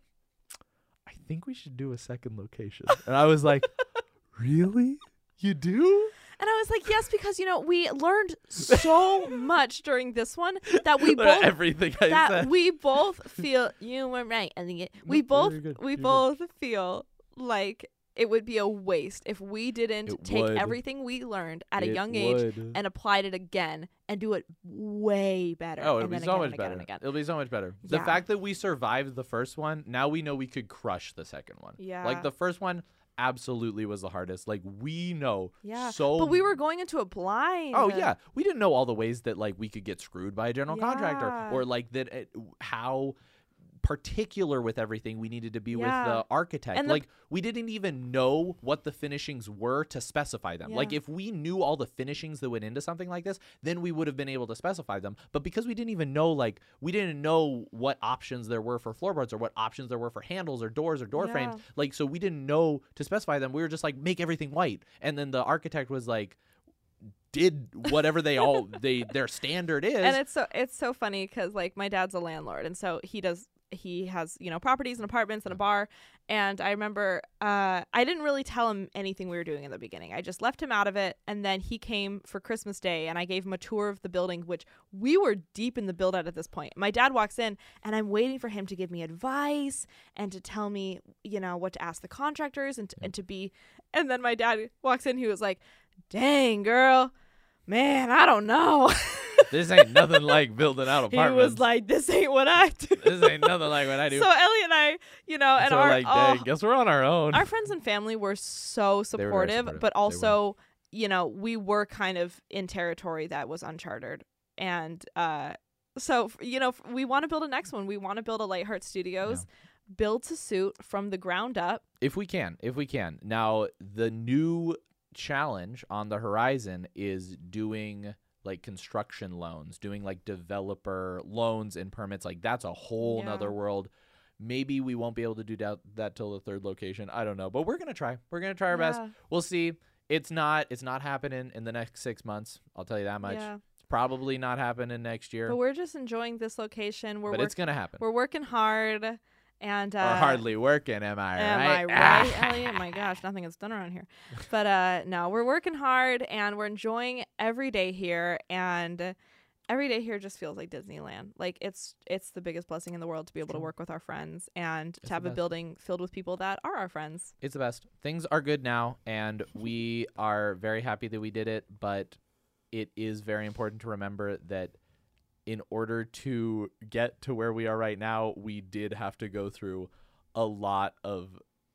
Speaker 2: I think we should do a second location. And I was like, (laughs) really? You do?
Speaker 1: And I was like, yes, because you know we learned so (laughs) much during this one that we (laughs) both
Speaker 2: Everything I
Speaker 1: that
Speaker 2: said.
Speaker 1: we both feel (laughs) you were right. I think it, we
Speaker 2: Nope,
Speaker 1: both we
Speaker 2: you're good.
Speaker 1: both feel like it would be a waste if we didn't
Speaker 2: It
Speaker 1: take
Speaker 2: would.
Speaker 1: everything we learned at a
Speaker 2: It
Speaker 1: young age
Speaker 2: would.
Speaker 1: and applied it again and do it way better.
Speaker 2: Oh, it'll be so much better. It'll be so much better. The
Speaker 1: Yeah.
Speaker 2: fact that we survived the first one, now we know we could crush the second one.
Speaker 1: Yeah.
Speaker 2: Like the first one absolutely was the hardest. Like we know
Speaker 1: Yeah.
Speaker 2: so
Speaker 1: But we were going into a blind.
Speaker 2: Oh yeah, we didn't know all the ways that like we could get screwed by a general contractor, or like that eh, it, how particular with everything we needed to be with the architect.
Speaker 1: The-
Speaker 2: like we didn't even know what the finishings were to specify them. Like if we knew all the finishings that went into something like this, then we would have been able to specify them. But because we didn't even know, like we didn't know what options there were for floorboards or what options there were for handles or doors or door frames. Like so we didn't know to specify them. We were just like make everything white, and then the architect was like did whatever they all they their (laughs) standard is.
Speaker 1: and it's so it's so funny because like my dad's a landlord and so he does he has you know properties and apartments and a bar. And i remember uh i didn't really tell him anything we were doing in the beginning. I just left him out of it. And then he came for christmas day and i gave him a tour of the building which we were deep in the build out at this point. My dad walks in and i'm waiting for him to give me advice and to tell me you know what to ask the contractors and to, and to be and then my dad walks in he was like dang girl man i don't know (laughs) (laughs)
Speaker 2: this ain't nothing like building out apartments.
Speaker 1: he was like, "This ain't what I do."
Speaker 2: this ain't nothing like what I do.
Speaker 1: So Elliot and I, you know, and
Speaker 2: so
Speaker 1: our
Speaker 2: like,
Speaker 1: oh,
Speaker 2: guess we're on our own.
Speaker 1: our friends and family were so
Speaker 2: They were
Speaker 1: supportive,
Speaker 2: supportive.
Speaker 1: but also, you know, we were kind of in territory that was uncharted, and uh, so you know, we want to build a next one. We want to build a Lightheart Studios, build to suit from the ground up.
Speaker 2: if we can, if we can. Now the new challenge on the horizon is doing like construction loans, doing like developer loans and permits. Like that's a whole
Speaker 1: Yeah.
Speaker 2: nother world. Maybe we won't be able to do that, that till the third location. I don't know, but we're gonna try. We're gonna try our best. We'll see. It's not. It's not happening in the next six months. I'll tell you that much.
Speaker 1: yeah.
Speaker 2: It's probably not happening next year,
Speaker 1: But we're just enjoying this location. We're
Speaker 2: but
Speaker 1: work-
Speaker 2: it's gonna happen.
Speaker 1: we're working hard And uh,
Speaker 3: or hardly working, am I
Speaker 1: Am
Speaker 3: right?
Speaker 1: I right, (laughs) Elliot? My gosh, nothing gets done around here. But uh, no, we're working hard and we're enjoying every day here. And every day here just feels like Disneyland. Like it's it's the biggest blessing in the world to be able to work with our friends and
Speaker 2: It's
Speaker 1: to have a building filled with people that are our friends.
Speaker 2: It's the best. Things are good now, and we are very happy that we did it. But it is very important to remember that in order to get to where we are right now, we did have to go through a lot of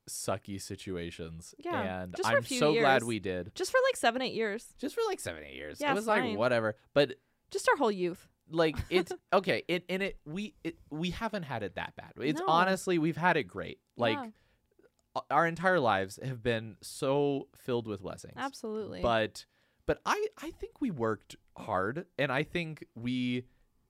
Speaker 2: sucky situations.
Speaker 1: Yeah,
Speaker 2: and
Speaker 1: just for a
Speaker 2: I'm
Speaker 1: few
Speaker 2: so glad we did.
Speaker 1: Just for like seven, eight years.
Speaker 2: Just for like seven, eight years.
Speaker 1: Yeah,
Speaker 2: it was
Speaker 1: fine.
Speaker 2: like whatever. But
Speaker 1: Just our whole youth.
Speaker 2: like it's (laughs) okay. It and it we it we haven't had it that bad. It's
Speaker 1: No.
Speaker 2: honestly we've had it great. Like
Speaker 1: Yeah,
Speaker 2: our entire lives have been so filled with blessings.
Speaker 1: absolutely.
Speaker 2: But but I I think we worked hard and I think we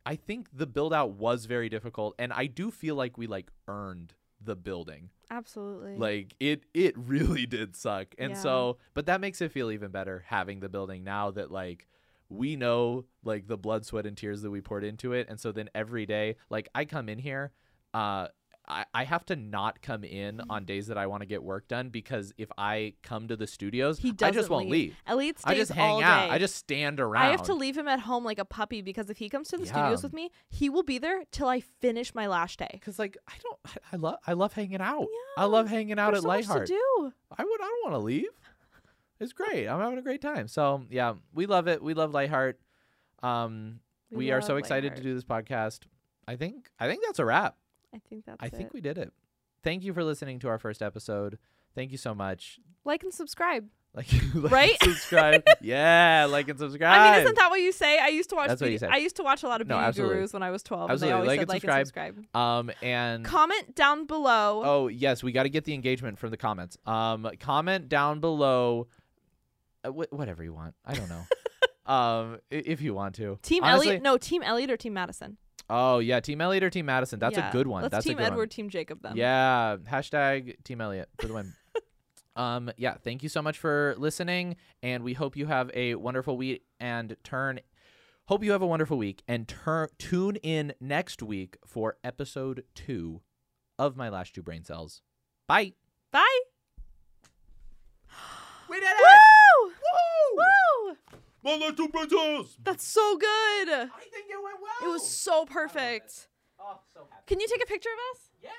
Speaker 2: I think the build out was very difficult and I do feel like we like earned the building.
Speaker 1: absolutely.
Speaker 2: Like it it (laughs) really did suck. And
Speaker 1: Yeah.
Speaker 2: so but that makes it feel even better having the building now that like we know like the blood, sweat and tears that we poured into it. And so then every day, like I come in here, uh I, I have to not come in
Speaker 1: Mm-hmm.
Speaker 2: on days that I want to get work done because if I come to the studios,
Speaker 1: He
Speaker 2: I just won't
Speaker 1: leave.
Speaker 2: leave. I just hang out.
Speaker 1: day.
Speaker 2: I just stand around.
Speaker 1: I have to leave him at home like a puppy because if he comes to the
Speaker 2: Yeah.
Speaker 1: studios with me, he will be there till I finish my last day.
Speaker 2: because like I don't I, I love I love hanging out. I love hanging out
Speaker 1: There's
Speaker 2: at
Speaker 1: so
Speaker 2: Lightheart.
Speaker 1: do.
Speaker 2: I would I don't want to leave. It's great. I'm having a great time. So yeah, we love it. We love Lightheart. Um, we, are so excited to do this podcast. I think I think that's a wrap.
Speaker 1: I think that's
Speaker 2: I think we did it. Thank you for listening to our first episode. Thank you so much.
Speaker 1: like and subscribe.
Speaker 2: Like, (laughs) like
Speaker 1: Right?
Speaker 2: and (laughs) subscribe. yeah, like and subscribe.
Speaker 1: I mean, isn't that what you say? I used to watch.
Speaker 2: That's what you say.
Speaker 1: I used to watch a lot of
Speaker 2: No,
Speaker 1: beauty
Speaker 2: absolutely.
Speaker 1: gurus when I was twelve,
Speaker 2: Absolutely.
Speaker 1: and they always
Speaker 2: Like
Speaker 1: said
Speaker 2: and
Speaker 1: like
Speaker 2: subscribe.
Speaker 1: and subscribe.
Speaker 2: um and
Speaker 1: Comment down below.
Speaker 2: Oh yes, we got to get the engagement from the comments. Um, comment down below, uh, wh- whatever you want. I don't know. (laughs) um, if you want to.
Speaker 1: Team
Speaker 2: Honestly-
Speaker 1: Elliot? No, Team Elliot or Team Madison?
Speaker 2: Oh yeah, Team Elliot or Team Madison. That's
Speaker 1: Yeah.
Speaker 2: a good one.
Speaker 1: Let's
Speaker 2: That's
Speaker 1: Team
Speaker 2: a good
Speaker 1: Edward,
Speaker 2: one.
Speaker 1: Team Edward, Team Jacob then.
Speaker 2: Yeah. Hashtag Team Elliot for the win. (laughs) um. Yeah. Thank you so much for listening, and we hope you have a wonderful week and turn. Hope you have a wonderful week and turn tune in next week for episode two of my lash two brain cells. Bye.
Speaker 1: Bye.
Speaker 2: We did
Speaker 1: Woo!
Speaker 2: Woo!
Speaker 1: Woo!
Speaker 2: My lash two brain cells.
Speaker 1: That's so good.
Speaker 2: I think it went well.
Speaker 1: It was so perfect.
Speaker 2: Oh, so happy.
Speaker 1: Can you take a picture of us?
Speaker 2: Yeah.